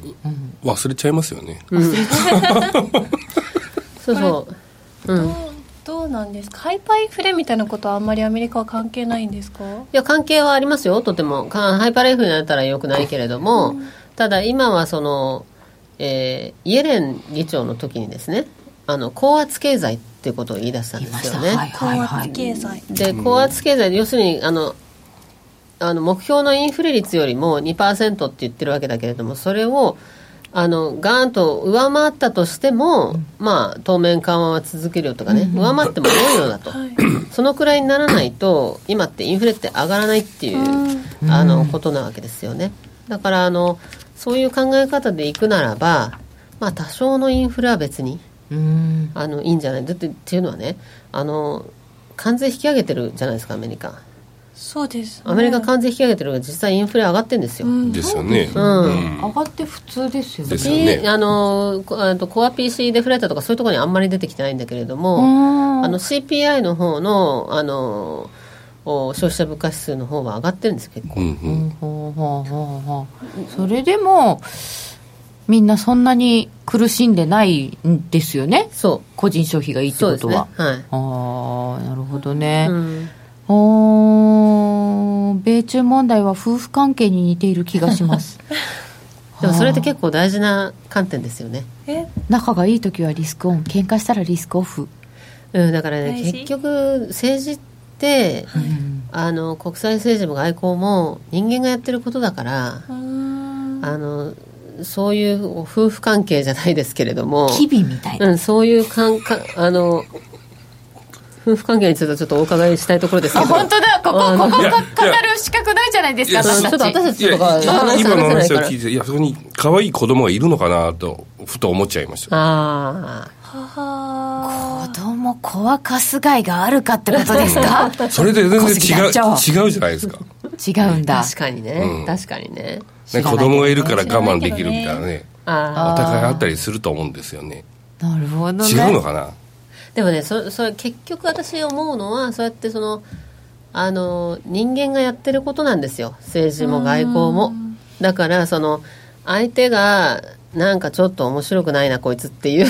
忘れちゃいますよね、うん、そうそう、うん、どうなんですか？ハイパーインフレみたいなことはあんまりアメリカは関係ないんですか？いや関係はありますよ。とても。ハイパーインフレになったらよくないけれども、うん、ただ今はその、えー、イエレン議長の時にですねあの高圧経済っていうことを言い出したんですよね。高圧経済。で高圧経済要するにあのあの目標のインフレ率よりも2%って言ってるわけだけれどもそれをあのガーンと上回ったとしても、うん、まあ当面緩和は続けるよとかね、うん、上回っても良いのだと、はい、そのくらいにならないと今ってインフレって上がらないっていう、うん、あのことなわけですよね。だからあのそういう考え方でいくならばまあ多少のインフレは別にあのいいんじゃない？だってっていうのはねあの関税引き上げてるじゃないですかアメリカ。そうです、ね、アメリカ関税引き上げてるが実際インフレ上がってるんですよ、うん、ですよね、うん、上がって普通ですよね。ですよね。あのコア PC デフレーターとかそういうところにあんまり出てきてないんだけれどもあの CPI の方のあの消費者物価指数の方は上がってるんです結構、うんうん、それでもみんなそんなに苦しんでないんですよね？そう。個人消費がいいってことは、ね。はい、ああなるほどね、うん、お米中問題は夫婦関係に似ている気がします。でもそれって結構大事な観点ですよね。仲がいい時はリスクオン喧嘩したらリスクオフ。うん、だからね結局政治って、うん、あの国際政治も外交も人間がやってることだからあのそういう夫婦関係じゃないですけれども機微みたいな、うん、そういうかんかあの夫婦関係についてはちょっとお伺いしたいところですけど本当だここここ語る資格ないじゃないですか私たちょっと私たちとか今の話を聞いていやそこに可愛い子供がいるのかなとふと思っちゃいましたああ子供子はかすがいがあるかってことですかそれで全然違う違うじゃないですか違うんだ確かにね、うん、確かにねね、子供がいるから我慢できるみたいなねお互いあったりすると思うんですよね。なるほど、ね、違うのかな？でもねそそれ結局私思うのはそうやってそのあの人間がやってることなんですよ。政治も外交も。だからその相手がなんかちょっと面白くないなこいつってい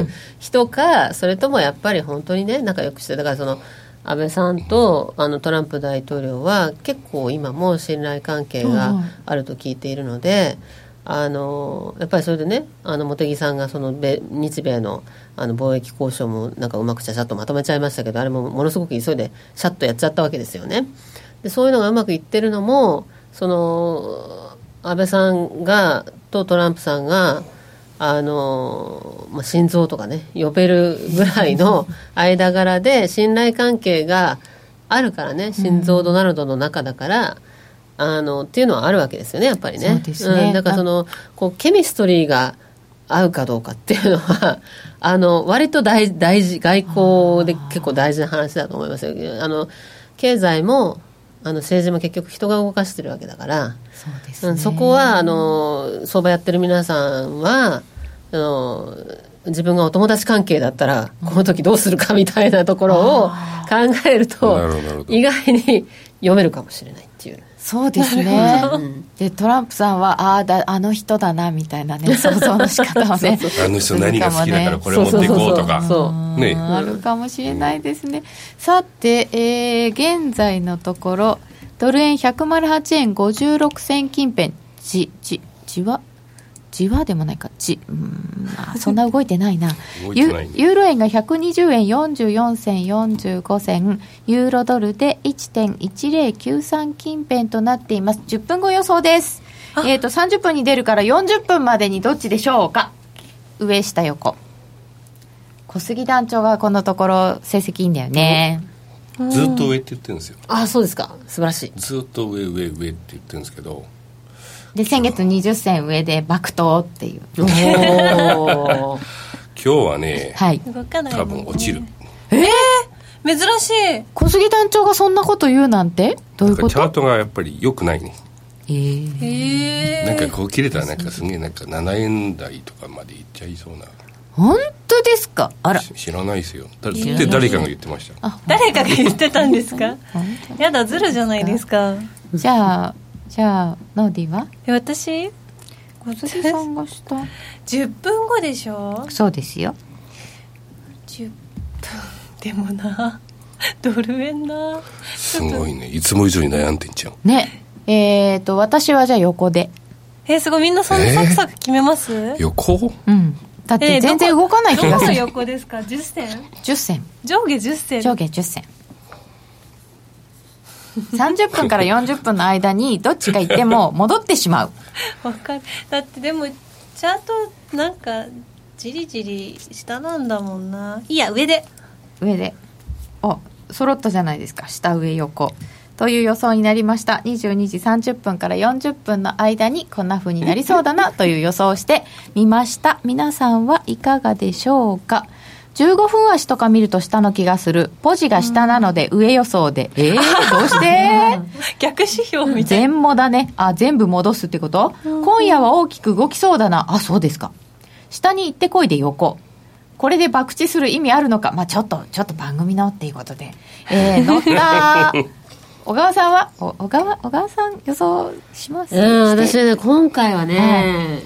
う 人かそれともやっぱり本当にね仲良くしてだからその安倍さんとあのトランプ大統領は結構今も信頼関係があると聞いているので、あのやっぱりそれでねあの茂木さんがその米日米のあの貿易交渉もなんかうまくちゃちゃっとまとめちゃいましたけどあれもものすごく急いでシャッとやっちゃったわけですよね。でそういうのがうまくいってるのもその安倍さんがとトランプさんがあの、まあ、心臓とかね呼べるぐらいの 間柄で信頼関係があるからね心臓ドナルドの中だから、うん、あのっていうのはあるわけですよねやっぱりね。ねうん、だからそのこうケミストリーが合うかどうかっていうのは あの割と大大事外交で結構大事な話だと思いますよ。あの経済もあの政治も結局人が動かしてるわけだから。そうですね。うん、そこはあの相場やってる皆さんはあの自分がお友達関係だったら、この時どうするかみたいなところを考えると意外に読めるかもしれない。そうですね。でトランプさんはああだあの人だなみたいなね 想像の仕方をねあの人何が好きだからこれ持っていこうとか。そうね。あるかもしれないですね、さて、えー現在のところドル円108円56銭近辺。じじじわ？じわでもないか。じうーんまあそんな動いてないな。ユユーロ円が120円44銭45銭。ユーロドルで1.1093近辺となっています。10分後予想です。えっ、と30分に出るから40分までにどっちでしょうか。上下横。小杉団長がこのところ成績いいんだよね、ずっと上って言ってるんですよ。あそうですか。素晴らしい。ずっと上上上って言ってるんですけどで先月20銭上で爆投っていう。今日はねはい。多分落ちる。珍しい。小杉団長がそんなこと言うなんて？どういうこなんかチャーとトがやっぱり良くないね。えー。へえなんかこう切れたらなんかすげえなんか7円台とかまでいっちゃいそうな。本当ですか？あら。し知らないですよ。だって誰かが言ってました。あ誰かが言ってたんですか？本やだズルじゃないですか。当じゃあじゃあノーディは？え私？小杉さんがした？10分後でしょ？そうですよ。10分。でもな。ドル円な。すごいね。いつも以上に悩んでんじゃん。ね。えっ、と私はじゃあ横で。えすごい。みんなそんなサクサク決めます、横？うん。だって全然動かない気どこのがする横ですか？10銭？10銭。上下10銭。上下10銭30分から40分の間にどっちが行っても戻ってしまう。わかる。だってでもチャートなんかじりじり下なんだもんな。いいや上で。上で。お揃ったじゃないですか。下上横。という予想になりました。22時30分から40分の間にこんな風になりそうだなという予想をしてみました。皆さんはいかがでしょうか？15分足とか見ると下の気がする。ポジが下なので上予想で。えー、どうして？逆指標みたい。な全もだね。あ全部戻すってこと？今夜は大きく動きそうだな。あそうですか。下に行ってこいで横。これで博打する意味あるのか？まあちょっとちょっと番組のっていうことで。えー、乗った。小川さんは？お小川小川さん予想します？うん、私ね、今回はね、い、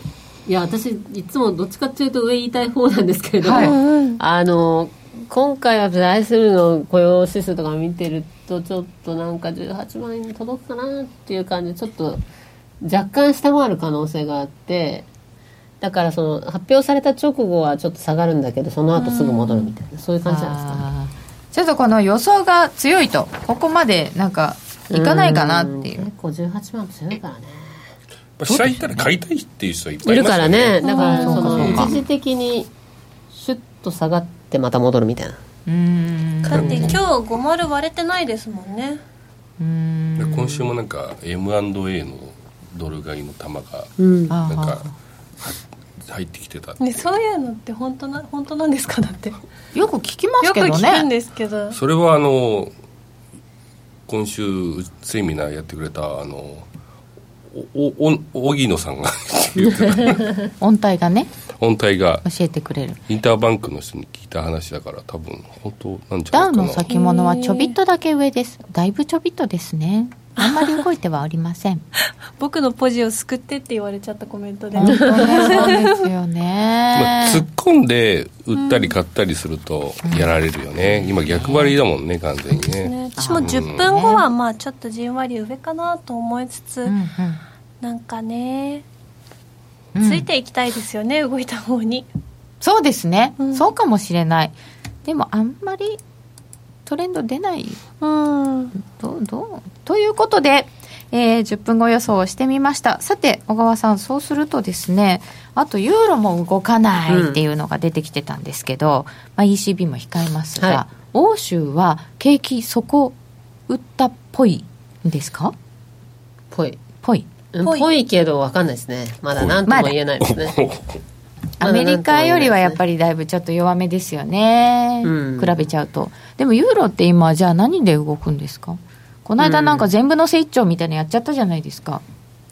や、私、いつもどっちかっていうと上言いたい方なんですけれども、はいあの、今回は来週の雇用指数とか見てると、ちょっとなんか18万円に届くかなっていう感じで、ちょっと若干下回る可能性があって、だからその発表された直後はちょっと下がるんだけど、その後すぐ戻るみたいな、そういう感じなんですかね。ちょっとこの予想が強いとここまでなんかいかないかなっていう結構18万強いからね。下行ったら買いたいっていう人はいっぱいいるからね。だから、その、一時的に、シュッと下がってまた戻るみたいな。うーん。だって今日50割れてないですもんね。ん。で今週もなんか M&A のドル買いの玉がなんかは入ってきてたねそういうのって本当な本当なんですか？だって。よく聞きますよくけどね。聞くんですけど。それはあの今週セミナーやってくれたあのおおお荻野さんが 音体がね。本体が。教えてくれる。インターバンクの人に聞いた話だから多分本当なんじゃダウないかな。の先物はちょびっとだけ上です。だいぶちょびっとですねあんまり動いてはおりません。僕のポジを救ってって言われちゃったコメントで。本当ねそうですよ まあね突っ込んで売ったり買ったりするとやられるよね、今逆張りだもんね完全にね。ね、私も10分後はまあちょっとじんわり上かなと思いつつ、うんうん。なんかね、うん。ついていきたいですよね動いた方に。そうですね、うん。そうかもしれない。でもあんまりトレンド出ない？うん。どうどう？ということで、えー10分後予想をしてみました。さて小川さんそうするとですねあとユーロも動かないっていうのが出てきてたんですけど、まあ、ECB も控えますが、はい。欧州は景気底打ったっぽいんですか？ぽい。ぽい。ぽい。けど分かんないですね。まだ何 とも言えないですね。アメリカよりはやっぱりだいぶちょっと弱めですよね、うん。比べちゃうとでもユーロって今じゃあ何で動くんですか？この間なんか全部のせ一丁みたいなのやっちゃったじゃないですか？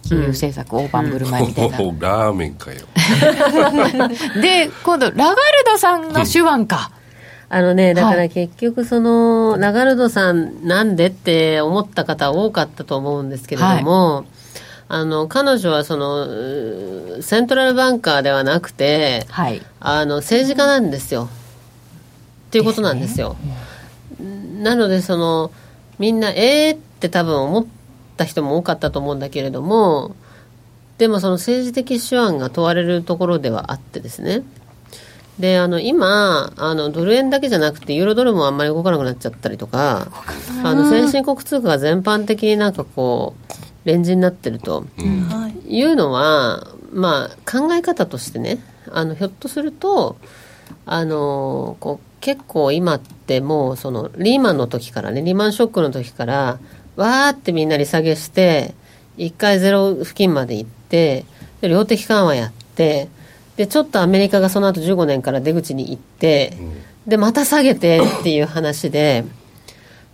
金融政策大盤振る舞いみたいな。ラーメンかよ。で、今度、ラガルドさんの手腕か。あのね、だから結局その、ラガルドさんなんでって思った方多かったと思うんですけれども、はいあの彼女はそのセントラルバンカーではなくて、はい、あの政治家なんですよ。っていうことなんですよ。すね、なのでそのみんなえー？って多分思った人も多かったと思うんだけれどもでもその政治的手腕が問われるところではあってですね。であの今あのドル円だけじゃなくてユーロドルもあんまり動かなくなっちゃったりとかあの先進国通貨が全般的になんかこうレンジになってると、いうのは、まあ、考え方としてねあのひょっとするとあのこう結構今ってもうそのリーマンの時からねリーマンショックの時からわーってみんな利下げして1回ゼロ付近まで行ってで量的緩和やってでちょっとアメリカがその後15年から出口に行って、でまた下げて っていう話で。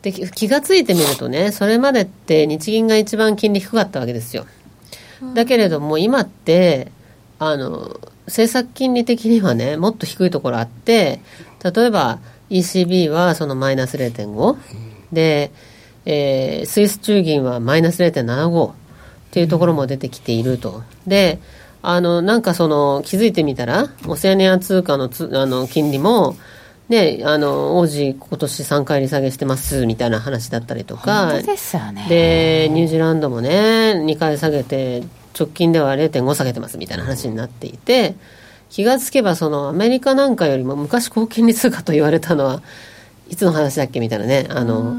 で気が付いてみるとねそれまでって日銀が一番金利低かったわけですよだけれども今ってあの政策金利的にはねもっと低いところあって例えば ECB はそのマイナス0.5で、えー、スイス中銀はマイナス0.75っていうところも出てきていると。であのなんかその気づいてみたらオセアニア通貨のつあの金利もね、あの王子、今年3回利下げしてますみたいな話だったりとか、ですよね。でニュージーランドもね、2回下げて、直近では0.5下げてますみたいな話になっていて、気がつけば、そのアメリカなんかよりも昔、高金利通貨と言われたのは、いつの話だっけみたいなね、あの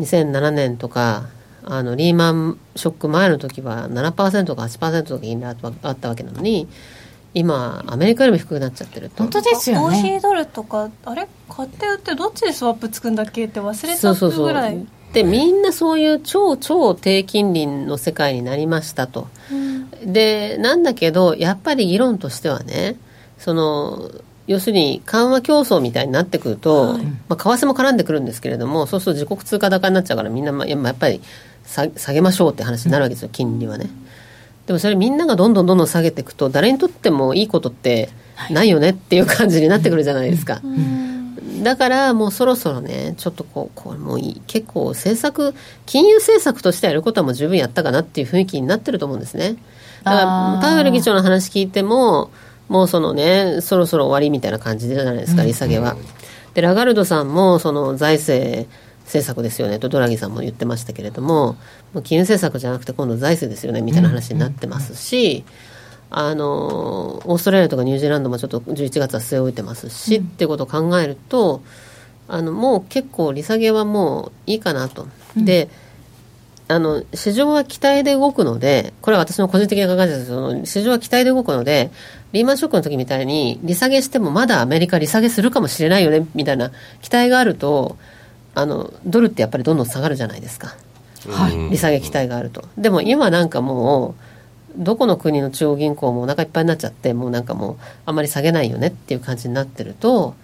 2007年とか、あのリーマンショック前の時は7%か8%とか金利あったわけなのに、今アメリカよりも低くなっちゃってると。本当ですよね。コーヒードルとかあれ買って売ってどっちでスワップつくんだっけって忘れちゃうぐらい。でみんなそういう超超低金利の世界になりましたと、うん、でなんだけどやっぱり議論としてはねその要するに緩和競争みたいになってくると、はい、まあ、為替も絡んでくるんですけれどもそうすると自国通貨高になっちゃうからみんな、まあ、やっぱり下げましょうって話になるわけですよ、金利はね。でもそれみんながどんどんどんどん下げていくと誰にとってもいいことってないよねっていう感じになってくるじゃないですか。だからもうそろそろねちょっとこうこうもういい結構政策金融政策としてやることはもう十分やったかなっていう雰囲気になってると思うんですね。だからパウエル議長の話聞いてももうそのねそろそろ終わりみたいな感じじゃないですか利下げは。でラガルドさんもその財政政策ですよねとドラギさんも言ってましたけれどももう金融政策じゃなくて今度財政ですよねみたいな話になってますし、あのオーストラリアとかニュージーランドもちょっと11月は据え置いてますし、うん、っていうことを考えるとあのもう結構利下げはもういいかなと。で、あの市場は期待で動くので、これは私の個人的な考えですけど、市場は期待で動くので、リーマンショックの時みたいに、利下げしてもまだアメリカ利下げするかもしれないよねみたいな期待があると、あのドルってやっぱりどんどん下がるじゃないですか、はい、利下げ期待があると。でも今なんかもうどこの国の中央銀行もお腹いっぱいになっちゃってもうなんかもうあんまり下げないよねっていう感じになってると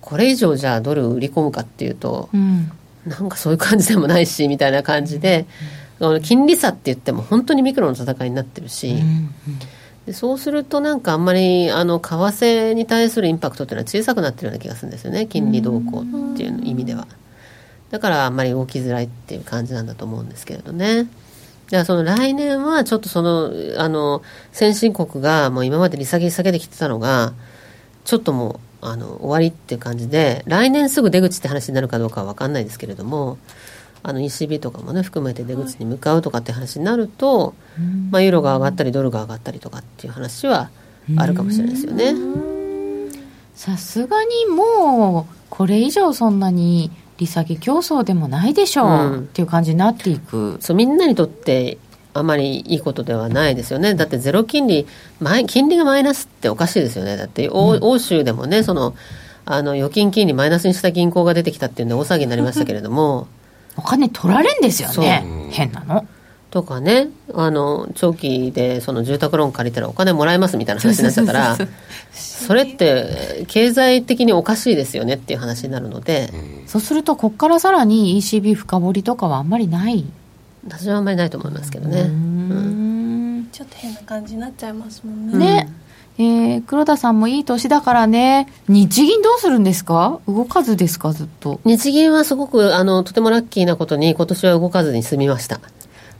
これ以上じゃあドル売り込むかっていうと、うん、なんかそういう感じでもないしみたいな感じで、うん、金利差って言っても本当にミクロの戦いになってるし、うん、でそうするとなんかあんまりあの為替に対するインパクトっていうのは小さくなってるような気がするんですよね金利動向っていう意味では。だからあんまり動きづらいっていう感じなんだと思うんですけれどね。じゃあその来年はちょっとその、あの、先進国がもう今まで利下げ下げてきてたのが、ちょっともう、あの、終わりっていう感じで、来年すぐ出口って話になるかどうかは分かんないですけれども、あの ECB とかもね含めて出口に向かうとかって話になると、まあ、ユーロが上がったりドルが上がったりとかっていう話はあるかもしれないですよね。さすがにもうこれ以上そんなに利下げ競争でもないでしょう、うん、っていう感じになっていく。そうみんなにとってあまりいいことではないですよね。だってゼロ金利金利がマイナスっておかしいですよね。だって欧,、欧州でもねそのあの預金金利マイナスにした銀行が出てきたっていうんで大騒ぎになりましたけれども。お金取られんですよね。変なの。とかねあの長期でその住宅ローン借りたらお金もらえますみたいな話になっちゃったらそれって経済的におかしいですよねっていう話になるので、そうするとここからさらに ECB 深掘りとかはあんまりない私はあんまりないと思いますけどね、うん。ちょっと変な感じになっちゃいますもんね。ね、えー、黒田さんもいい年だからね。日銀どうするんですか？動かずですか？ずっと。日銀はすごくあのとてもラッキーなことに今年は動かずに済みました。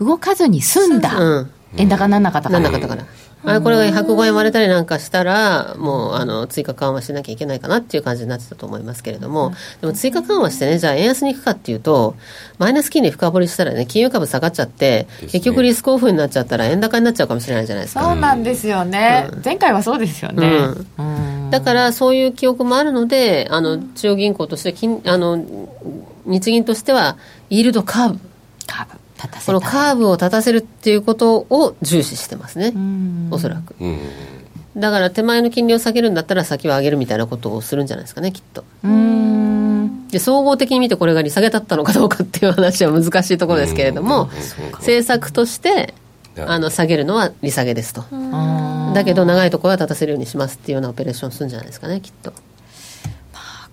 動かずに済んだ、うん、円高なんなかったからなんなかったからあれこれが105円割れたりなんかしたら、もうあの追加緩和しなきゃいけないかなっていう感じになってたと思いますけれども、でも追加緩和してね、じゃあ円安に行くかっていうと、マイナス金利深掘りしたらね、金融株下がっちゃって、結局リスクオフになっちゃったら円高になっちゃうかもしれないじゃないですか。そうなんですよね。うん、前回はそうですよね。うん、だからそういう記憶もあるので、あの中央銀行として金あの日銀としてはイールドカーブ。カーブこのカーブを立たせるっていうことを重視してますね。おそらく。だから手前の金利を下げるんだったら先は上げるみたいなことをするんじゃないですかねきっと。で総合的に見てこれが利下げだったのかどうかっていう話は難しいところですけれども政策としてあの下げるのは利下げですと。だけど長いところは立たせるようにしますっていうようなオペレー。ションするんじゃないですかねきっと。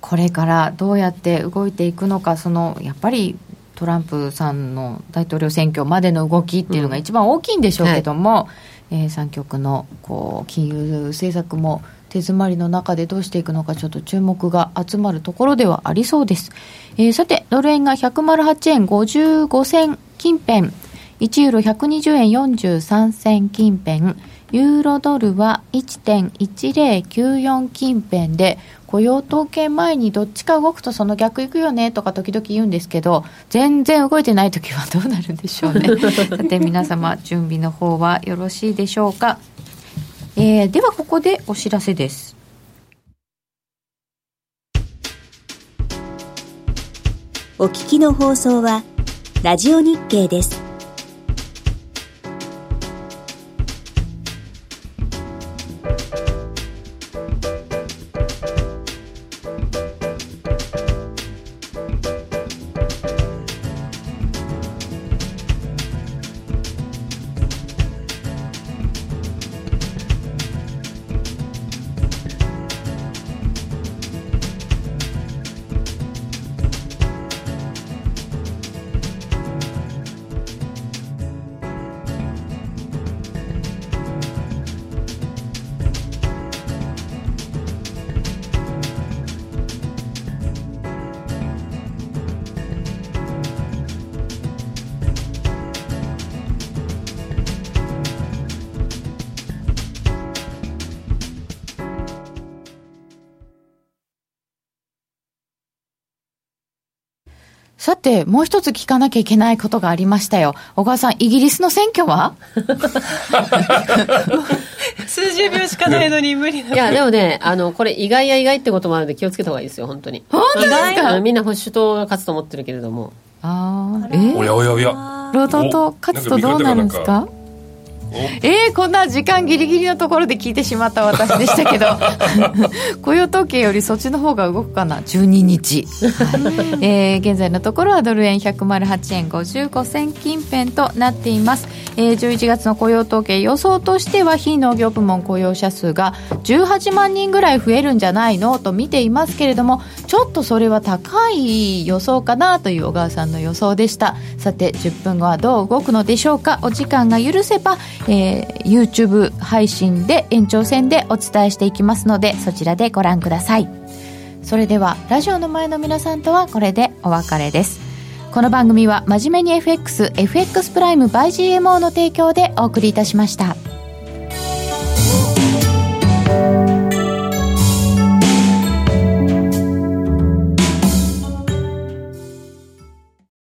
これからどうやって動いていくのかそのやっぱりトランプさんの大統領選挙までの動きっていうのが一番大きいんでしょうけども、うん。はい、えー、三極のこう金融政策も手詰まりの中でどうしていくのかちょっと注目が集まるところではありそうです、えー、さてドル円が108円55銭近辺。1ユーロ120円43銭近辺ユーロドルは1.1094近辺で雇用統計前にどっちか動くとその逆いくよねとか時々言うんですけど全然動いてない時はどうなるんでしょうね。さて皆様準備の方はよろしいでしょうか、えー、ではここでお知らせです。お聞きの放送はラジオ日経ですさて、もう一つ聞かなきゃいけないことがありましたよ。小川さん、イギリスの選挙は？数十秒しかないのに無理ないや、でもね、あの、これ意外や意外ってこともあるので気をつけた方がいいですよ、本当に。本当ですか？みんな保守党が勝つと思ってるけれども。ああ、えおやおやおや。労働党勝つとどうなるんですか？えー、こんな時間ギリギリのところで聞いてしまった私でしたけど。雇用統計よりそっちの方が動くかな？12日、はい。えー、現在のところはドル円108円55銭近辺となっています、えー、11月の雇用統計予想としては非農業部門雇用者数が18万人ぐらい増えるんじゃないのと見ていますけれどもちょっとそれは高い予想かなという小川さんの予想でした。さて10分後はどう動くのでしょうか？お時間が許せばえー、YouTube 配信で延長戦でお伝えしていきますのでそちらでご覧くださいそれではラジオの前の皆さんとはこれでお別れですこの番組は真面目に FXFX プライム by GMO の提供でお送りいたしました。